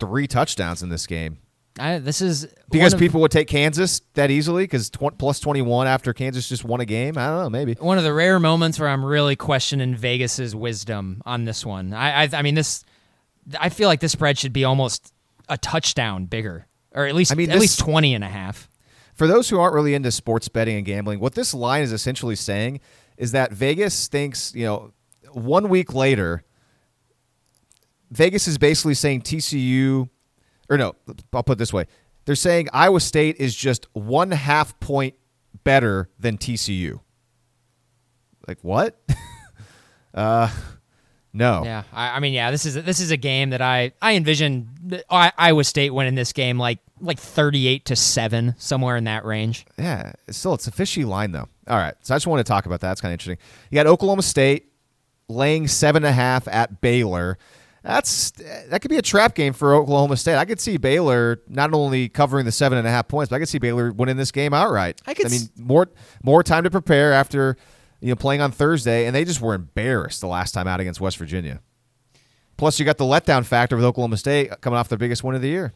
three touchdowns in this game? I, this is Because of- people would take Kansas that easily because tw- plus twenty one after Kansas just won a game. I don't know, maybe. one of the rare moments where I'm really questioning Vegas's wisdom on this one. I, I, I mean, this. I feel like this spread should be almost a touchdown bigger, or at least I mean, at this- least 20 and a half. For those who aren't really into sports betting and gambling, what this line is essentially saying is that Vegas thinks, you know, one week later, Vegas is basically saying TCU, or no, I'll put it this way. They're saying Iowa State is just one half point better than TCU. Like, what? [laughs] uh, no. Yeah, I, I mean, yeah, this is this is a game that I I envision I, Iowa State winning this game like like 38 to seven somewhere in that range. Yeah, it's still it's a fishy line though. All right, so I just want to talk about that. It's kind of interesting. You got Oklahoma State laying seven and a half at Baylor. That's that could be a trap game for Oklahoma State. I could see Baylor not only covering the seven and a half points, but I could see Baylor winning this game outright. I could I mean, more more time to prepare after you know playing on Thursday, and they just were embarrassed the last time out against West Virginia. Plus, you got the letdown factor with Oklahoma State coming off their biggest win of the year.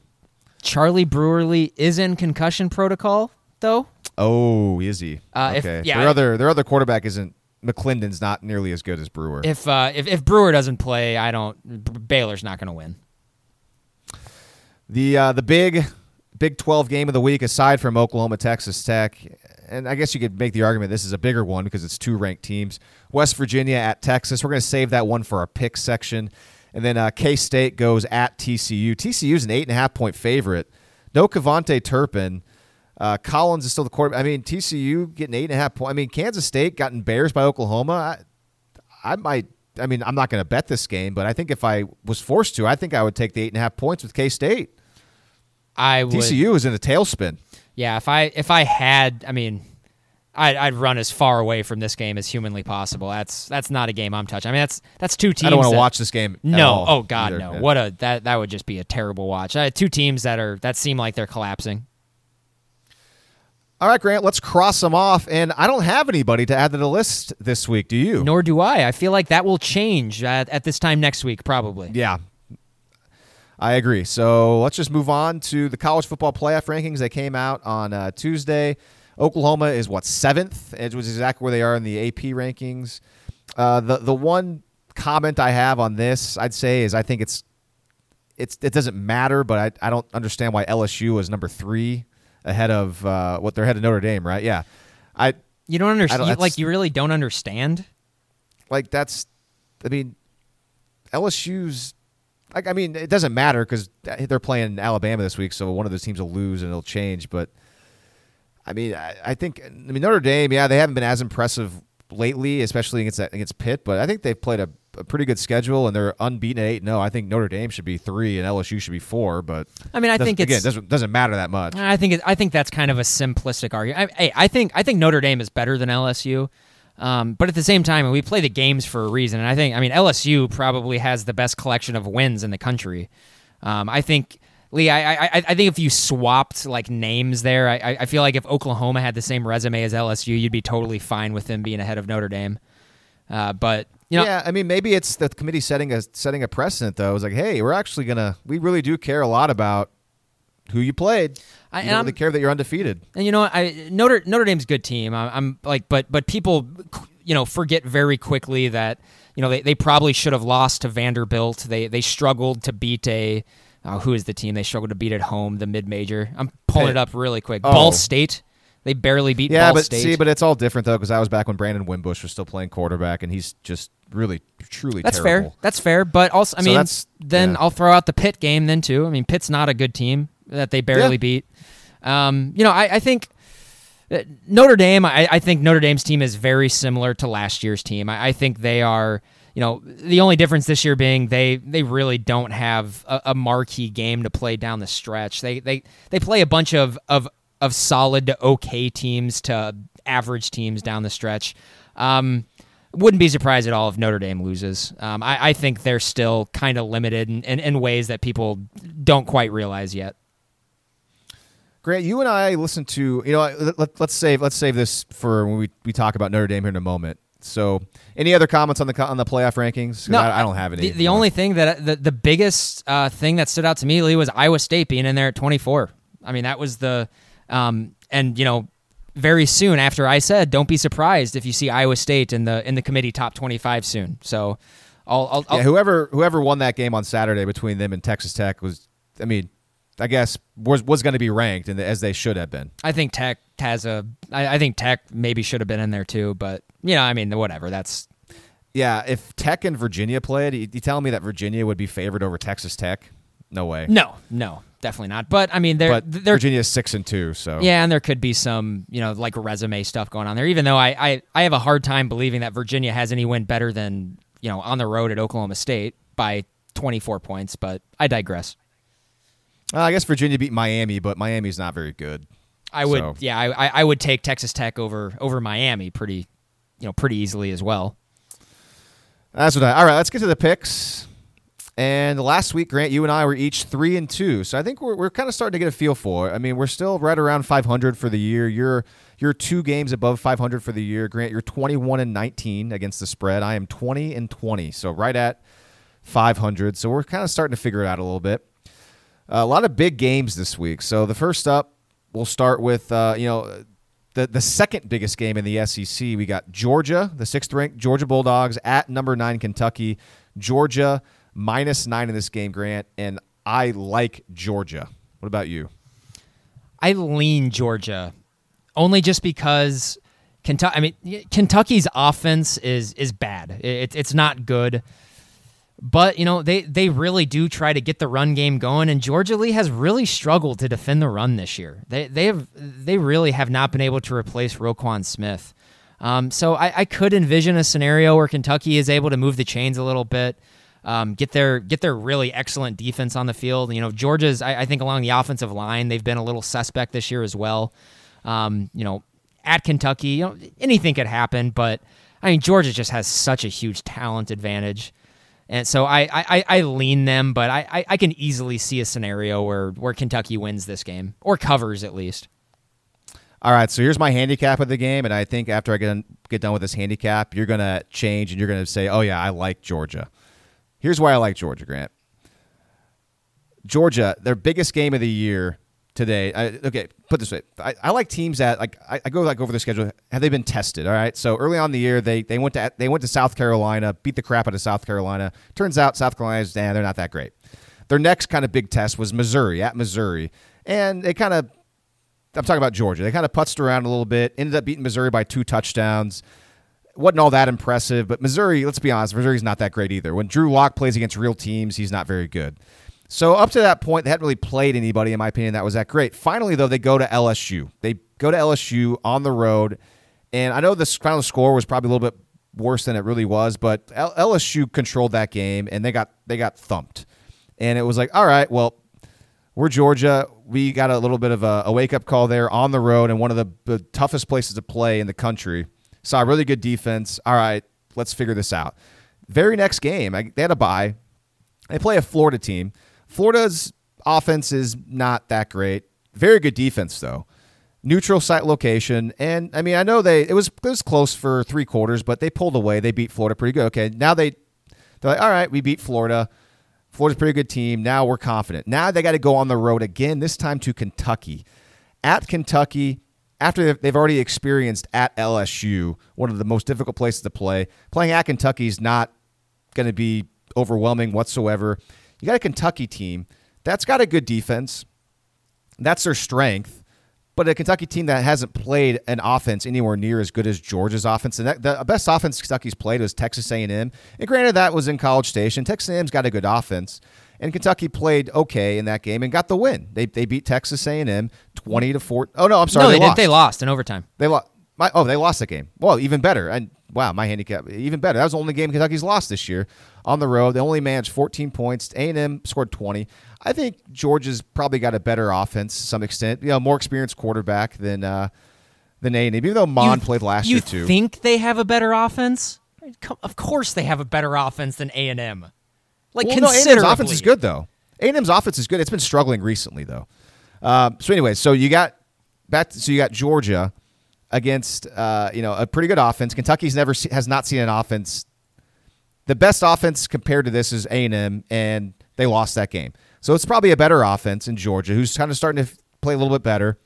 Charlie Brewerly is in concussion protocol though. Oh, is he? Uh, if- okay. yeah, their other their other quarterback isn't McClendon's not nearly as good as Brewer. If uh, if if Brewer doesn't play, I don't. Baylor's not going to win. the uh, the big Big Twelve game of the week, aside from Oklahoma Texas Tech, and I guess you could make the argument this is a bigger one because it's two ranked teams. West Virginia at Texas. We're going to save that one for our pick section, and then uh, K State goes at TCU. TCU is an eight and a half point favorite. No KaVontae Turpin. Uh, Collins is still the quarterback. I mean, TCU getting eight and a half points. I mean, Kansas State got embarrassed by Oklahoma. I, I might. I mean, I'm not going to bet this game, but I think if I was forced to, I think I would take the eight and a half points with K State. I would. TCU is in a tailspin. Yeah, if I if I had, I mean, I'd, I'd run as far away from this game as humanly possible. That's that's not a game I'm touching. I mean, that's that's two teams. I don't want to watch this game. No, oh god, either. no. Yeah. What a that that would just be a terrible watch. Uh, two teams that are that seem like they're collapsing. All right, Grant, let's cross them off. And I don't have anybody to add to the list this week. Do you? Nor do I. I feel like that will change at, at this time next week, probably. Yeah. I agree. So let's just move on to the college football playoff rankings. They came out on uh, Tuesday. Oklahoma is what seventh, which is exactly where they are in the AP rankings. Uh, the the one comment I have on this, I'd say, is I think it's it's it doesn't matter, but I I don't understand why LSU is number three ahead of uh, what they're ahead of Notre Dame, right? Yeah, I You don't understand. like you really don't understand. like that's i mean lsu's like i mean it doesn't matter because uh, they're playing alabama this week so one of those teams will lose and it'll change but i mean i, I think i mean notre dame yeah they haven't been as impressive lately especially against that against pitt but i think they've played a, a pretty good schedule and they're unbeaten at 8 no oh. i think notre dame should be 3 and lsu should be 4 but I mean, I think again it doesn't, doesn't matter that much I think it, I think that's kind of a simplistic argument. I, hey, I think I think Notre Dame is better than LSU, um, but at the same time, we play the games for a reason. And I think I mean LSU probably has the best collection of wins in the country. Um, I think Lee, I, I I think if you swapped like names there, I I feel like if Oklahoma had the same resume as LSU, you'd be totally fine with them being ahead of Notre Dame. Uh, but you know, yeah, I mean, maybe it's the committee setting a setting a precedent though. It's like, hey, we're actually gonna, we really do care a lot about who you played. I, you don't really care that you're undefeated. And you know, I Notre Notre Dame's a good team. I, I'm like, but but people, you know, forget very quickly that you know they, they probably should have lost to Vanderbilt. They they struggled to beat a uh, who is the team they struggled to beat at home, the mid major. I'm pulling hey. it up really quick. Oh. Ball State. They barely beat yeah, Ball but State. see, but it's all different though because I was back when Brandon Wimbush was still playing quarterback, and he's just really, truly. That's terrible. fair. That's fair. But also, I so mean, then yeah. I'll throw out the Pitt game then too. I mean, Pitt's not a good team that they barely yeah. beat. Um, you know, I, I think. Uh, Notre Dame, I, I, think Notre Dame's team is very similar to last year's team. I, I, think they are, you know, the only difference this year being they they really don't have a, a marquee game to play down the stretch. They they they play a bunch of of of solid to okay teams to average teams down the stretch. Um, wouldn't be surprised at all if Notre Dame loses. Um, I, I, think they're still kind of limited in, in, in, ways that people don't quite realize yet. Grant, you and I listened to you know let, us save let's save this for when we, we talk about Notre Dame here in a moment. So, any other comments on the on the playoff rankings? No, I, I, don't have any. The, the only thing that the the biggest uh, thing that stood out to me, Lee, was Iowa State being in there at 24. I mean, that was the um, and you know, very soon after I said, don't be surprised if you see Iowa State in the in the committee top 25 soon. So, I'll, I'll, I'll yeah, whoever whoever won that game on Saturday between them and Texas Tech was, I mean, I guess was was going to be ranked and as they should have been. I think Tech has a. I, I think Tech maybe should have been in there too, but you know, I mean, whatever. That's yeah. If Tech and Virginia played, you, you telling me that Virginia would be favored over Texas Tech? No way. No, no, definitely not. But I mean, they're, Virginia's six and two, so yeah, and there could be some you know like resume stuff going on there. Even though I, I I have a hard time believing that Virginia has any win better than you know on the road at Oklahoma State by 24 points, but I digress. Uh, I guess Virginia beat Miami, but Miami's not very good. I would, so. yeah, I, I would take Texas Tech over over Miami pretty, you know, pretty easily as well. That's what I. All right, let's get to the picks. And last week, Grant, you and I were each three and two. So I think we're, we're kind of starting to get a feel for it. I mean, we're still right around 500 for the year. You're you're two games above 500 for the year. Grant, you're 21 and 19 against the spread. I am 20 and 20, so right at 500. So we're kind of starting to figure it out a little bit. A lot of big games this week. So the first up, we'll start with uh, you know the the second biggest game in the SEC. We got Georgia, the sixth ranked Georgia Bulldogs at number nine Kentucky. Georgia minus nine in this game, Grant, and I like Georgia. What about you? I lean Georgia only just because Kentucky. I mean, Kentucky's offense is is bad. It, it's not good. But you know they they really do try to get the run game going, and Georgia Lee has really struggled to defend the run this year. They they have they really have not been able to replace Roquan Smith. Um, so I, I could envision a scenario where Kentucky is able to move the chains a little bit um, get their get their really excellent defense on the field. You know, Georgia's I, I, think along the offensive line they've been a little suspect this year as well. Um, you know, at Kentucky, you know, anything could happen, but I mean Georgia just has such a huge talent advantage. And so I, I, I lean them, but I, I can easily see a scenario where, where Kentucky wins this game or covers at least. All right, so here's my handicap of the game, and I think after I get get done with this handicap, you're gonna change and you're gonna say, "Oh yeah, I like Georgia." Here's why I like Georgia, Grant. Georgia, their biggest game of the year today. I, okay, put this way: I, I like teams that like I, I, go like over the schedule. Have they been tested? All right. So early on in the year, they they went to they went to South Carolina, beat the crap out of South Carolina. Turns out South Carolina's damn, they're not that great. Their next kind of big test was Missouri at Missouri, and they kind of. I'm talking about Georgia. They kind of putzed around a little bit. Ended up beating Missouri by two touchdowns wasn't all that impressive, but Missouri, let's be honest, Missouri's not that great either. When Drew Lock plays against real teams, he's not very good. So up to that point, they hadn't really played anybody, in my opinion, that was that great. Finally, though, they go to LSU. They go to LSU on the road, and I know the final score was probably a little bit worse than it really was, but LSU controlled that game, and they got they got thumped. And it was like, all right, well, we're Georgia. We got a little bit of a, a wake up call there on the road, and one of the, the toughest places to play in the country. Saw a really good defense. All right, let's figure this out. Very next game, I, they had a bye. They play a Florida team. Florida's offense is not that great. Very good defense though. Neutral site location, and I mean I know they it was it was close for three quarters, but they pulled away. They beat Florida pretty good. Okay, now they they're like, all right, we beat Florida. Florida's pretty good team. Now we're confident. Now they got to go on the road again. This time to Kentucky, at Kentucky. After they've already experienced at LSU, one of the most difficult places to play, playing at Kentucky is not going to be overwhelming whatsoever. You got a Kentucky team that's got a good defense. That's their strength. But a Kentucky team that hasn't played an offense anywhere near as good as Georgia's offense, and that, the best offense Kentucky's played was Texas A&M. And granted, that was in College Station. Texas A&M's got a good offense, and Kentucky played okay in that game and got the win. They, they beat Texas A&M twenty to four. Oh no, I'm sorry, no, they, they lost. They lost in overtime. They lost. My, oh, they lost that game. Well, even better. And wow, my handicap even better. That was the only game Kentucky's lost this year on the road. They only managed 14 points. A&M scored 20. I think Georgia's probably got a better offense to some extent. You know, more experienced quarterback than uh, than A&M. Even though you, played last year too. You think they have a better offense? Of course, they have a better offense than A&M. Like well, considerably. No, A&M's offense is good though. A&M's offense is good. It's been struggling recently though. Uh, so anyway, so you got back. To, so you got Georgia against uh, you know a pretty good offense. Kentucky's never se- has not seen an offense. The best offense compared to this is A and M, and they lost that game. So it's probably a better offense in Georgia, who's kind of starting to play a little bit better.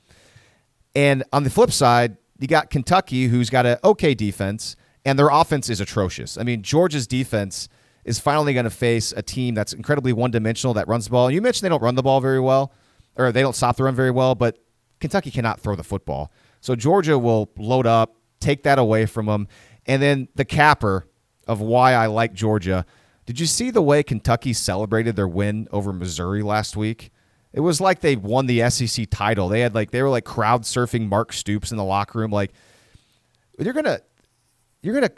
And on the flip side, you got Kentucky, who's got an okay defense, and their offense is atrocious. I mean, Georgia's defense is finally going to face a team that's incredibly one dimensional that runs the ball. And you mentioned they don't run the ball very well, or they don't stop the run very well, but Kentucky cannot throw the football. So Georgia will load up, take that away from them. And then the capper of why I like Georgia. Did you see the way Kentucky celebrated their win over Missouri last week? It was like they won the SEC title. They had like they were like crowd surfing Mark Stoops in the locker room. Like you're gonna you're gonna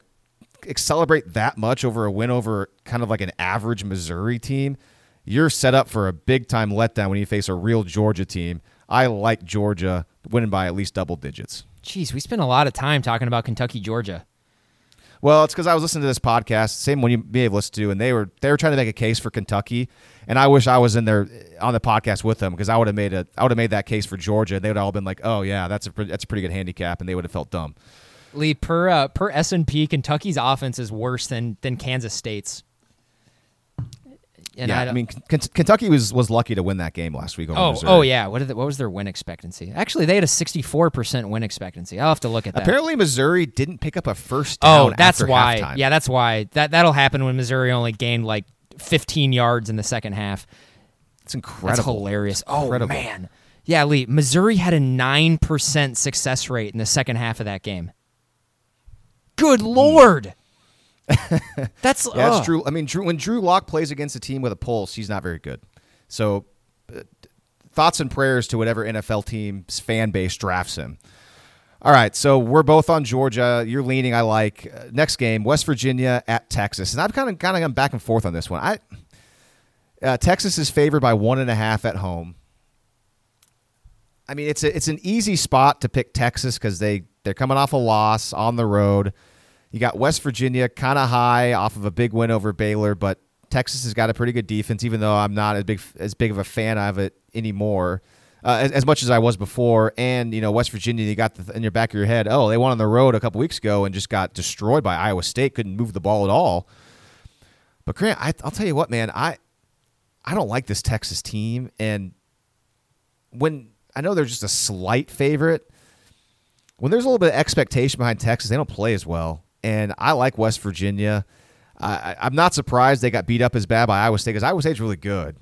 celebrate that much over a win over kind of like an average Missouri team. You're set up for a big time letdown when you face a real Georgia team. I like Georgia winning by at least double digits. Jeez, we spent a lot of time talking about Kentucky, Georgia. Well, it's because I was listening to this podcast, same one you may have listened to, and they were they were trying to make a case for Kentucky, and I wish I was in there on the podcast with them because I would have made a I would have made that case for Georgia. And They would have all been like, "Oh yeah, that's a that's a pretty good handicap," and they would have felt dumb. Lee, per uh, per S and P, Kentucky's offense is worse than than Kansas State's. And yeah, I, I, mean, K- Kentucky was was lucky to win that game last week. oh, Missouri. oh yeah. What, what was their win expectancy? Actually, they had a sixty four percent win expectancy. I'll have to look at that. Apparently, Missouri didn't pick up a first oh, down. Oh, that's why. Halftime. Yeah, that's why. That that'll happen when Missouri only gained like fifteen yards in the second half. It's incredible. That's hilarious. Oh, incredible. Oh man. Yeah, Lee. Missouri had a nine percent success rate in the second half of that game. Good lord. [laughs] that's yeah, that's Drew. I mean, Drew. When Drew Lock plays against a team with a pulse, he's not very good. So, uh, thoughts and prayers to whatever NFL team's fan base drafts him. All right, so we're both on Georgia. You're leaning. I like uh, next game, West Virginia at Texas, and I've kind of kind of gone back and forth on this one. I uh, Texas is favored by one and a half at home. I mean, it's a, it's an easy spot to pick Texas because they they're coming off a loss on the road. You got West Virginia kind of high off of a big win over Baylor, but Texas has got a pretty good defense. Even though I'm not as big as big of a fan of it anymore, uh, as, as, much as I was before. And you know, West Virginia, you got the, in your back of your head, oh, they won on the road a couple weeks ago and just got destroyed by Iowa State. Couldn't move the ball at all. But Grant, I, I'll tell you what, man, I I don't like this Texas team, and when I know they're just a slight favorite. When there's a little bit of expectation behind Texas, they don't play as well and I like West Virginia. I, am not surprised they got beat up as bad by Iowa State because Iowa State's really good.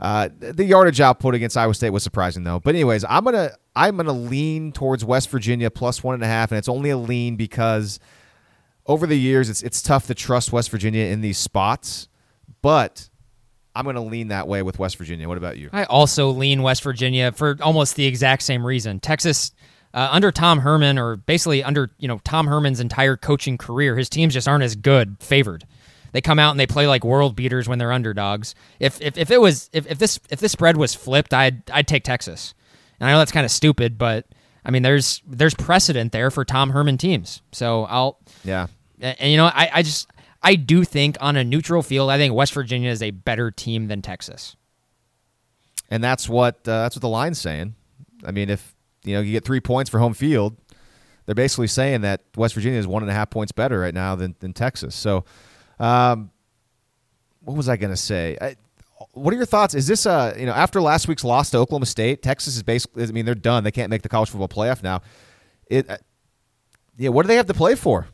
Uh, the yardage output against Iowa State was surprising though. But anyways, I'm gonna I'm gonna lean towards West Virginia plus one and a half, and it's only a lean because over the years it's it's tough to trust West Virginia in these spots. But I'm going to lean that way with West Virginia. What about you? I also lean West Virginia for almost the exact same reason. Texas uh, under Tom Herman, or basically under you know Tom Herman's entire coaching career, his teams just aren't as good favored. They come out and they play like world beaters when they're underdogs. If if, if it was if, if this if this spread was flipped, I'd I'd take Texas. And I know that's kind of stupid, but I mean there's there's precedent there for Tom Herman teams. So I'll yeah. And, and you know I I just I do think on a neutral field, I think West Virginia is a better team than Texas. and that's what uh, that's what the line's saying. I mean, if you know you get three points for home field, they're basically saying that West Virginia is one and a half points better right now than than Texas. So, um, what was I going to say? I, what are your thoughts? Is this uh you know after last week's loss to Oklahoma State, Texas is basically I mean they're done. They can't make the college football playoff now. It uh, yeah, what do they have to play for?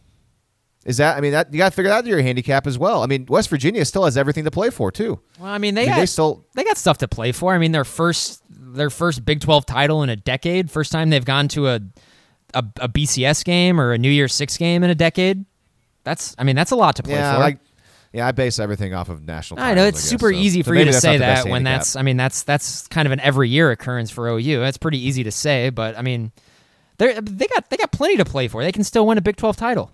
Is that I mean that you got to figure that out your handicap as well. I mean West Virginia still has everything to play for too. Well, I mean they I mean, got, they still they got stuff to play for. I mean their first their first Big 12 title in a decade, first time they've gone to a a, a BCS game or a New Year's 6 game in a decade. That's I mean that's a lot to play yeah, for. like yeah, I base everything off of national. I know it's guess, super so- easy so for you to say not the best that when handicap. that's I mean that's that's kind of an every year occurrence for OU. That's pretty easy to say, but I mean they they got they got plenty to play for. They can still win a Big 12 title.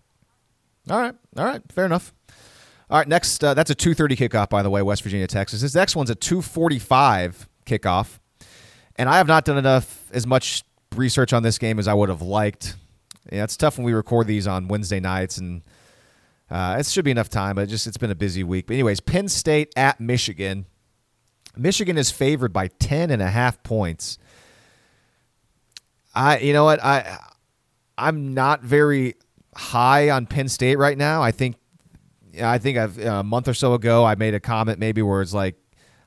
All right, all right, fair enough. All right, next uh, that's a two thirty kickoff by the way, West Virginia Texas. This next one's a two forty five kickoff, and I have not done enough as much research on this game as I would have liked. Yeah, it's tough when we record these on Wednesday nights, and uh, it should be enough time, but just it's been a busy week. But anyways, Penn State at Michigan. Michigan is favored by ten and a half points. I, you know what, I, I'm not very high on Penn State right now. I think, I think I've, a month or so ago I made a comment maybe where it's like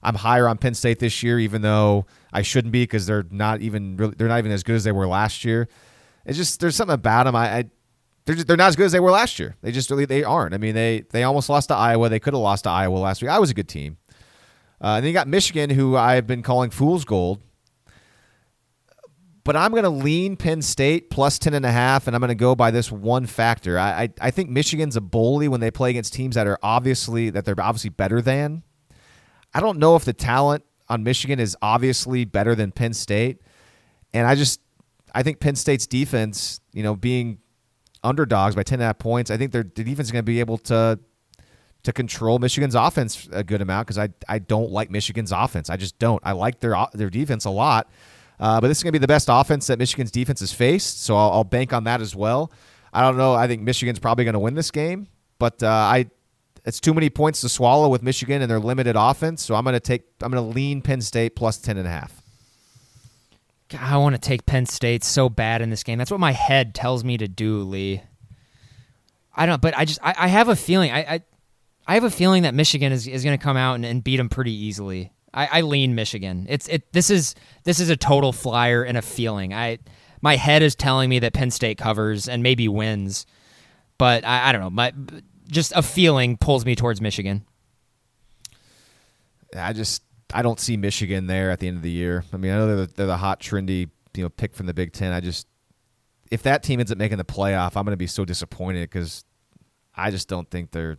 I'm higher on Penn State this year, even though I shouldn't be because they're not even really, they're not even as good as they were last year. It's just there's something about them. I, I they're just, they're not as good as they were last year. They just really they aren't. I mean they they almost lost to Iowa. They could have lost to Iowa last week. I was a good team. Uh, and then you got Michigan, who I've been calling fool's gold. But I'm going to lean Penn State plus 10 and a half, and I'm going to go by this one factor. I, I, I think Michigan's a bully when they play against teams that are obviously that they're obviously better than. I don't know if the talent on Michigan is obviously better than Penn State. And I just I think Penn State's defense, you know, being underdogs by 10 and a half points, I think their the defense is going to be able to to control Michigan's offense a good amount because I I don't like Michigan's offense. I just don't. I like their their defense a lot, uh, but this is going to be the best offense that Michigan's defense has faced. So I'll, I'll bank on that as well. I don't know. I think Michigan's probably going to win this game, but uh, I it's too many points to swallow with Michigan and their limited offense. So I'm going to take I'm going to lean Penn State plus 10 and a half. God, I want to take Penn State so bad in this game. That's what my head tells me to do, Lee. I don't, but I just I, I have a feeling I, I I have a feeling that Michigan is, is going to come out and, and beat them pretty easily. I, I lean Michigan. It's it this is this is a total flyer and a feeling. I my head is telling me that Penn State covers and maybe wins, but I, I don't know. My just a feeling pulls me towards Michigan. I just I don't see Michigan there at the end of the year. I mean, I know they're the, they're the hot, trendy, you know, pick from the Big Ten. I just if that team ends up making the playoff, I'm going to be so disappointed because I just don't think they're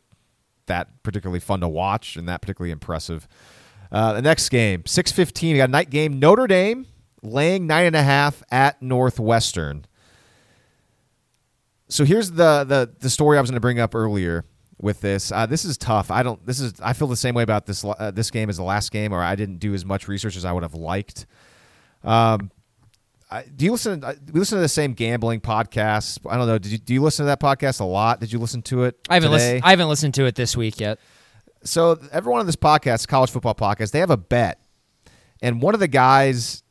that particularly fun to watch and that particularly impressive. Uh, the next game, six fifteen. We got a night game. Notre Dame laying nine and a half at Northwestern. So here's the the the story I was going to bring up earlier with this. Uh, this is tough. I don't. This is. I feel the same way about this uh, this game as the last game, or I didn't do as much research as I would have liked. Um, I, do you listen? uh, We listen to the same gambling podcast. I don't know. Did you do you listen to that podcast a lot? Did you listen to it? I haven't listened. I haven't listened to it this week yet. So everyone on this podcast, college football podcast, they have a bet, and one of the guys,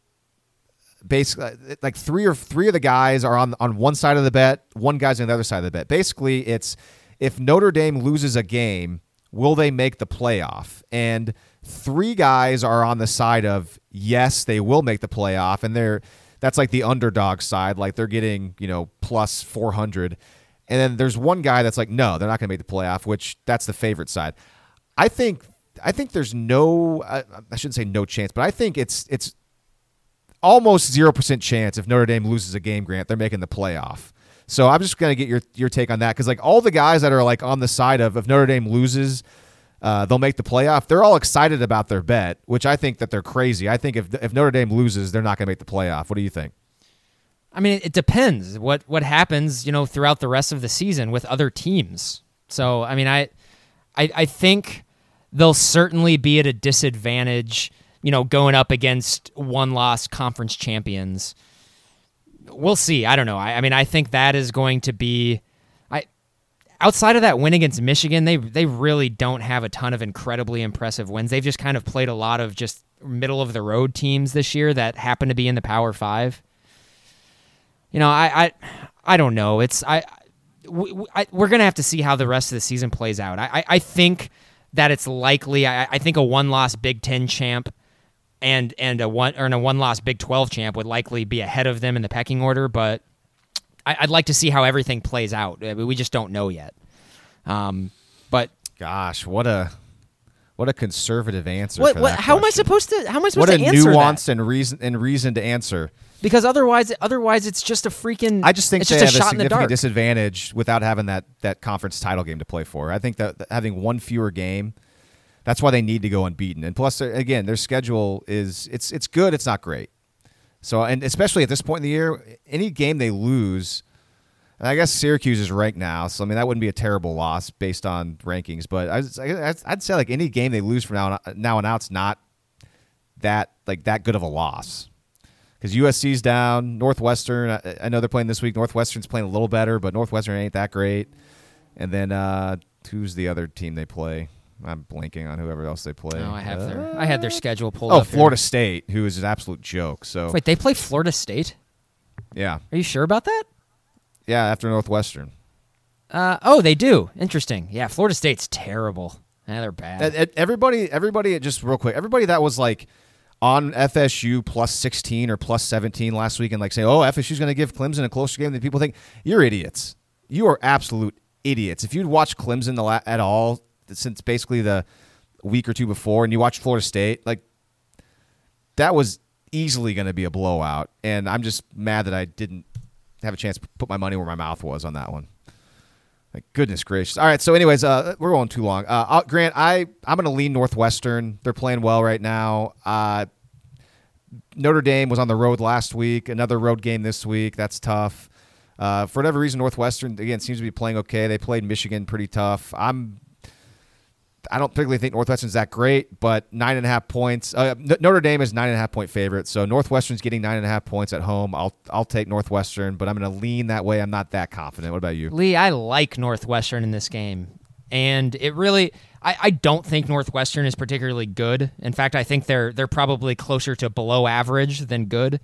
basically, uh, like three or three of the guys are on on one side of the bet, one guy's on the other side of the bet. Basically, it's if Notre Dame loses a game, will they make the playoff? And three guys are on the side of yes, they will make the playoff, and they're that's like the underdog side, like they're getting you know plus four hundred. And then there's one guy that's like, no, they're not going to make the playoff, which that's the favorite side. I think I think there's no I, I shouldn't say no chance, but I think it's it's almost zero percent chance if Notre Dame loses a game, Grant, they're making the playoff. So I'm just gonna get your your take on that because like all the guys that are like on the side of if Notre Dame loses, uh, they'll make the playoff. They're all excited about their bet, which I think that they're crazy. I think if if Notre Dame loses, they're not gonna make the playoff. What do you think? I mean, it depends what what happens, you know, throughout the rest of the season with other teams. So, I mean, I, I, I think they'll certainly be at a disadvantage, you know, going up against one-loss conference champions. We'll see. I don't know. I, I mean, I think that is going to be. I outside of that win against Michigan, they they really don't have a ton of incredibly impressive wins. They've just kind of played a lot of just middle of the road teams this year that happen to be in the Power Five. You know, I I, I don't know. It's I, we, I we're gonna have to see how the rest of the season plays out. I I, I think that it's likely. I, I think a one loss Big Ten champ and and a one or a one loss Big Twelve champ would likely be ahead of them in the pecking order, but I, would like to see how everything plays out. We just don't know yet. Um, but gosh, what a what a conservative answer. What, what, how question. am I supposed to? How am I supposed what to answer What a nuanced that? and reason and reason to answer. Because otherwise, otherwise it's just a freaking. I just think it's they just have a shot a in the significant dark. disadvantage without having that that conference title game to play for. I think that, that having one fewer game, that's why they need to go unbeaten. And plus, again, their schedule is it's it's good. It's not great. So, and especially at this point in the year, any game they lose I guess Syracuse is ranked now, so I mean that wouldn't be a terrible loss based on rankings. But I, I'd say like any game they lose from now on, now on out's not that like that good of a loss because USC's down. Northwestern, I, I, know they're playing this week. Northwestern's playing a little better, but Northwestern ain't that great. And then uh, who's the other team they play? I'm blanking on whoever else they play. No, I have uh, their I had their schedule pulled oh. Florida here. State, who is an absolute joke. So wait, they play Florida State. Yeah. Are you sure about that? Yeah, after Northwestern. Uh, oh, they do. Interesting. Yeah, Florida State's terrible. Yeah, they're bad. Everybody, everybody, just real quick, everybody that was like on FSU plus 16 or plus 17 last week and like say, oh, FSU's going to give Clemson a closer game than people think, you're idiots. You are absolute idiots. If you'd watched Clemson la- at all since basically the week or two before and you watched Florida State, like that was easily going to be a blowout. And I'm just mad that I didn't have a chance to put my money where my mouth was on that one. Goodness gracious! All right, so anyways, uh, we're going too long. Uh, Grant, I I'm going to lean Northwestern. They're playing well right now. Uh, Notre Dame was on the road last week. Another road game this week. That's tough. Uh, for whatever reason, Northwestern again seems to be playing okay. They played Michigan pretty tough. I'm I don't particularly think Northwestern's that great, but nine and a half points. Uh, Notre Dame is nine and a half point favorite, so Northwestern's getting nine and a half points at home. I'll I'll take Northwestern, but I'm going to lean that way. I'm not that confident. What about you, Lee? I like Northwestern in this game, and it really. I, I don't think Northwestern is particularly good. In fact, I think they're they're probably closer to below average than good.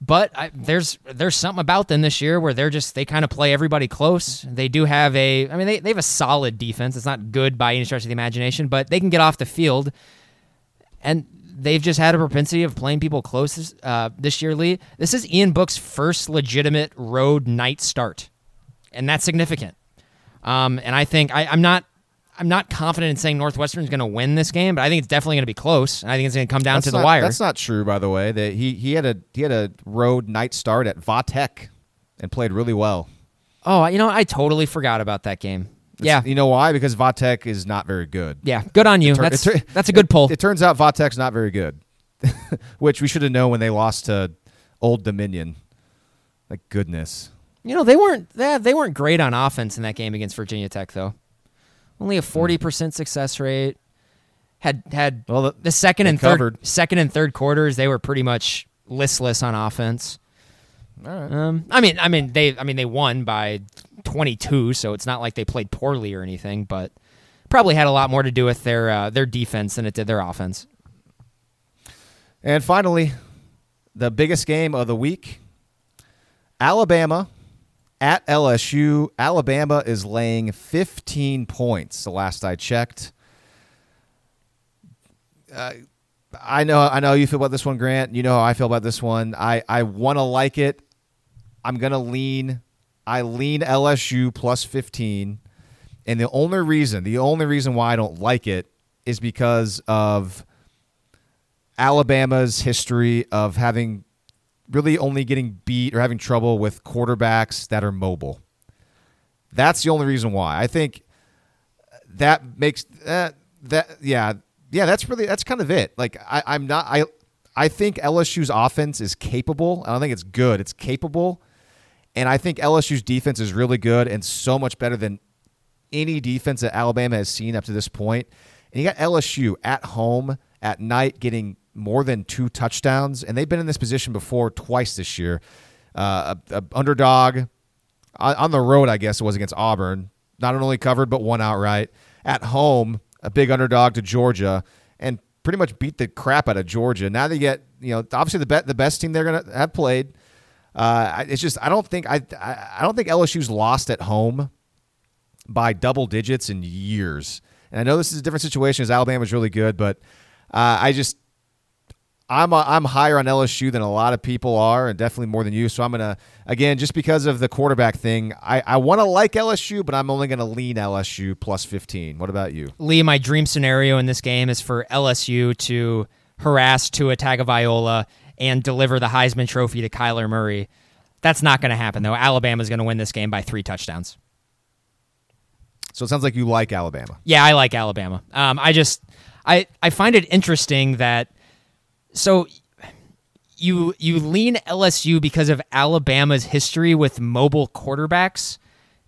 But I, there's there's something about them this year where they're just they kind of play everybody close. They do have a I mean they, they have a solid defense. It's not good by any stretch of the imagination, but they can get off the field, and they've just had a propensity of playing people close uh, this year. Lee, this is Ian Book's first legitimate road night start, and that's significant. Um, and I think I, I'm not I'm not confident in saying Northwestern is going to win this game, but I think it's definitely going to be close. And I think it's going to come down that's to the wire. That's not true, by the way. That he he had a he had a road night start at Vatech and played really well. Oh, you know, I totally forgot about that game. It's, yeah, you know why? Because Vatech is not very good. Yeah, good on you. Tur- that's tur- that's a good pull. It, it turns out Vatech's not very good, [laughs] which we should have known when they lost to Old Dominion. Like goodness. You know, they weren't they, they weren't great on offense in that game against Virginia Tech though. Only a forty percent success rate. Had had well the, the second and covered. third second and third quarters they were pretty much listless on offense. All right. Um, I mean, I mean they I mean they won by twenty two, so it's not like they played poorly or anything, but probably had a lot more to do with their uh, their defense than it did their offense. And finally, the biggest game of the week: Alabama at LSU. Alabama is laying 15 points. The last I checked. Uh, I know, I know you feel about this one, Grant. You know how I feel about this one. I, I want to like it. I'm gonna lean. I lean LSU plus 15, and the only reason, the only reason why I don't like it is because of Alabama's history of having really only getting beat or having trouble with quarterbacks that are mobile. That's the only reason why. I think that makes that that yeah yeah that's really that's kind of it. Like I, I'm not I I think LSU's offense is capable. I don't think it's good. It's capable, and I think LSU's defense is really good and so much better than any defense that Alabama has seen up to this point. And you got LSU at home at night getting more than two touchdowns, and they've been in this position before twice this year. Uh, a, a underdog on the road, I guess it was against Auburn. Not only covered, but won outright. At home, a big underdog to Georgia, and pretty much beat the crap out of Georgia. Now they get you know obviously the be- the best team they're to have played. Uh, it's just I don't think I I don't think LSU's lost at home by double digits in years. And I know this is a different situation as Alabama's really good, but uh, I just I'm a, I'm higher on LSU than a lot of people are, and definitely more than you. So I'm gonna again just because of the quarterback thing. I, I want to like LSU, but I'm only gonna lean LSU plus 15. What about you, Lee? My dream scenario in this game is for LSU to harass to Tua Tagovailoa and deliver the Heisman Trophy to Kyler Murray. That's not going to happen though. Alabama's going to win this game by three touchdowns. So it sounds like you like Alabama. Yeah, I like Alabama. Um, I just I I find it interesting that so you you lean LSU because of Alabama's history with mobile quarterbacks,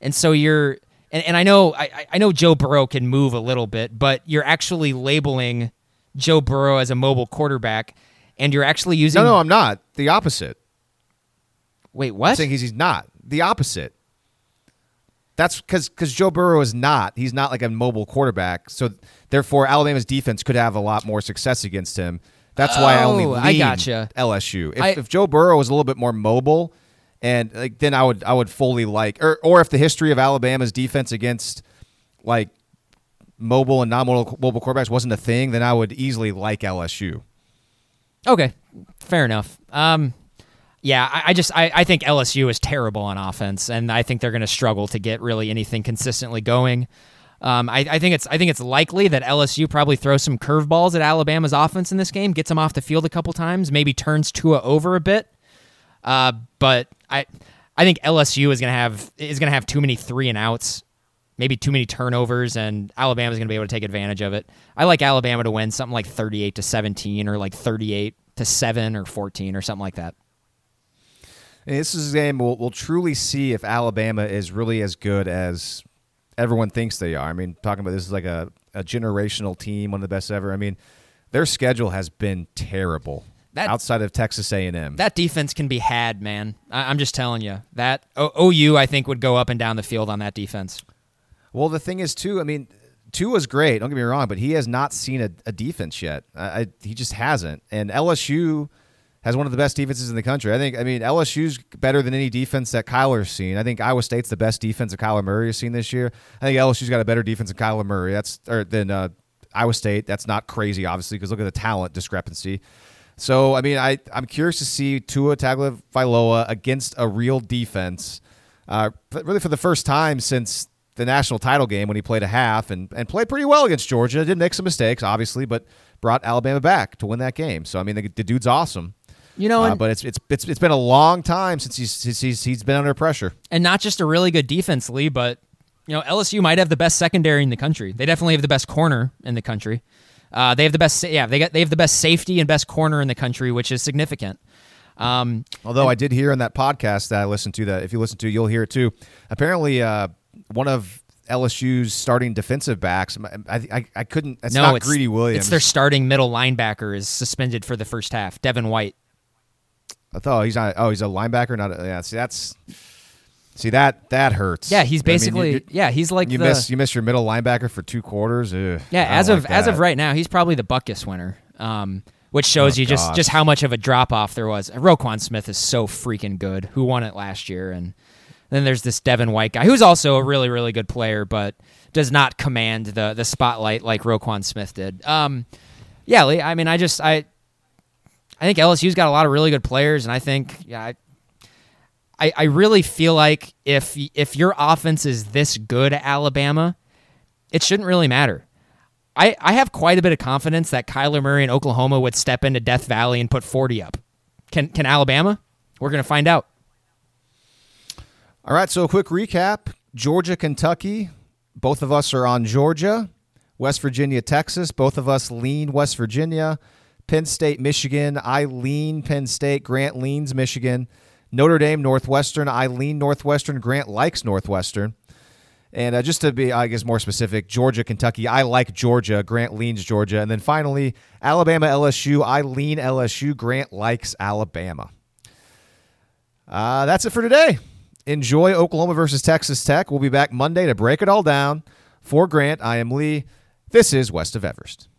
and so you're and, and I know I, I know Joe Burrow can move a little bit, but you're actually labeling Joe Burrow as a mobile quarterback, and you're actually using. No, no, I'm not. The opposite. Wait, what? I'm saying he's, he's not. The opposite. That's because because Joe Burrow is not. He's not like a mobile quarterback. So therefore, Alabama's defense could have a lot more success against him. That's why I only Oh, lean I gotcha. LSU. If, I- if Joe Burrow was a little bit more mobile, and like then I would I would fully like or or if the history of Alabama's defense against like mobile and non-mobile mobile quarterbacks wasn't a thing, then I would easily like LSU. Okay, fair enough. Um, yeah, I, I just I, I think LSU is terrible on offense, and I think they're going to struggle to get really anything consistently going. Um, I, I think it's I think it's likely that LSU probably throws some curveballs at Alabama's offense in this game, gets them off the field a couple times, maybe turns Tua over a bit. Uh, but I I think LSU is going to have is to have too many three and outs, maybe too many turnovers, and Alabama's going to be able to take advantage of it. I like Alabama to win something like thirty eight to seventeen, or like thirty eight to seven or fourteen, or something like that. And this is a game we'll, we'll truly see if Alabama is really as good as everyone thinks they are. I mean, talking about this is like a, a generational team, one of the best ever. I mean, their schedule has been terrible That- outside of Texas A&M. That defense can be had, man. I, I'm just telling you that o- OU I think would go up and down the field on that defense. well, the thing is, too, I mean, Tua's great. Don't get me wrong, but he has not seen a, a defense yet. I, I, he just hasn't. And LSU has one of the best defenses in the country. I think. I mean, LSU's better than any defense that Kyler's seen. I think Iowa State's the best defense that Kyler Murray has seen this year. I think LSU's got a better defense than Kyler Murray. That's or than uh, Iowa State. That's not crazy, obviously, because look at the talent discrepancy. So, I mean, I I'm curious to see Tua Tagovailoa against a real defense. Uh, really, for the first time since the national title game when he played a half and, and played pretty well against Georgia. Did make some mistakes, obviously, but brought Alabama back to win that game. So I mean, the, the dude's awesome. You know, Uh, and, but it's, it's it's it's been a long time since he's since he's he's been under pressure. and not just a really good defense, Lee, but you know LSU might have the best secondary in the country. They definitely have the best corner in the country. Uh, they have the best, yeah, they got they have the best safety and best corner in the country, which is significant. Um, Although I did hear in that podcast that I listened to that if you listen to, you'll hear it too. Apparently, uh, one of LSU's starting defensive backs, I I, I couldn't. It's no, not it's Greedy Williams. It's their starting middle linebacker is suspended for the first half. Devin White. I thought he's not. Oh, he's a linebacker. Not. A, yeah. See, that's. See that that hurts. Yeah, he's I mean, you- basically you- yeah, he's like you the miss you miss your middle linebacker for two quarters. Ugh, yeah. As of like as of right now, he's probably the Butkus winner. Um, which shows Oh, you just God. just how much of a drop off there was. Roquan Smith is so freaking good. Who won it last year? And then there's this Devin White guy who's also a really really good player, but does not command the the spotlight like Roquan Smith did. Um, yeah, Lee. I mean, I just I I think LSU's got a lot of really good players, and I think yeah. I, I, really feel like if if your offense is this good Alabama, it shouldn't really matter. I, I have quite a bit of confidence that Kyler Murray and Oklahoma would step into Death Valley and put 40 up. Can can Alabama? We're going to find out. All right, so a quick recap: Georgia, Kentucky. Both of us are on Georgia. West Virginia, Texas. Both of us lean West Virginia. Penn State, Michigan. I lean Penn State. Grant leans Michigan. Notre Dame, Northwestern. I lean Northwestern. Grant likes Northwestern. And uh, just to be, I guess, more specific, Georgia, Kentucky. I like Georgia. Grant leans Georgia. And then finally, Alabama, LSU. I lean LSU. Grant likes Alabama. Uh, that's it for today. Enjoy Oklahoma versus Texas Tech. We'll be back Monday to break it all down. For Grant, I am Lee. This is West of Everest.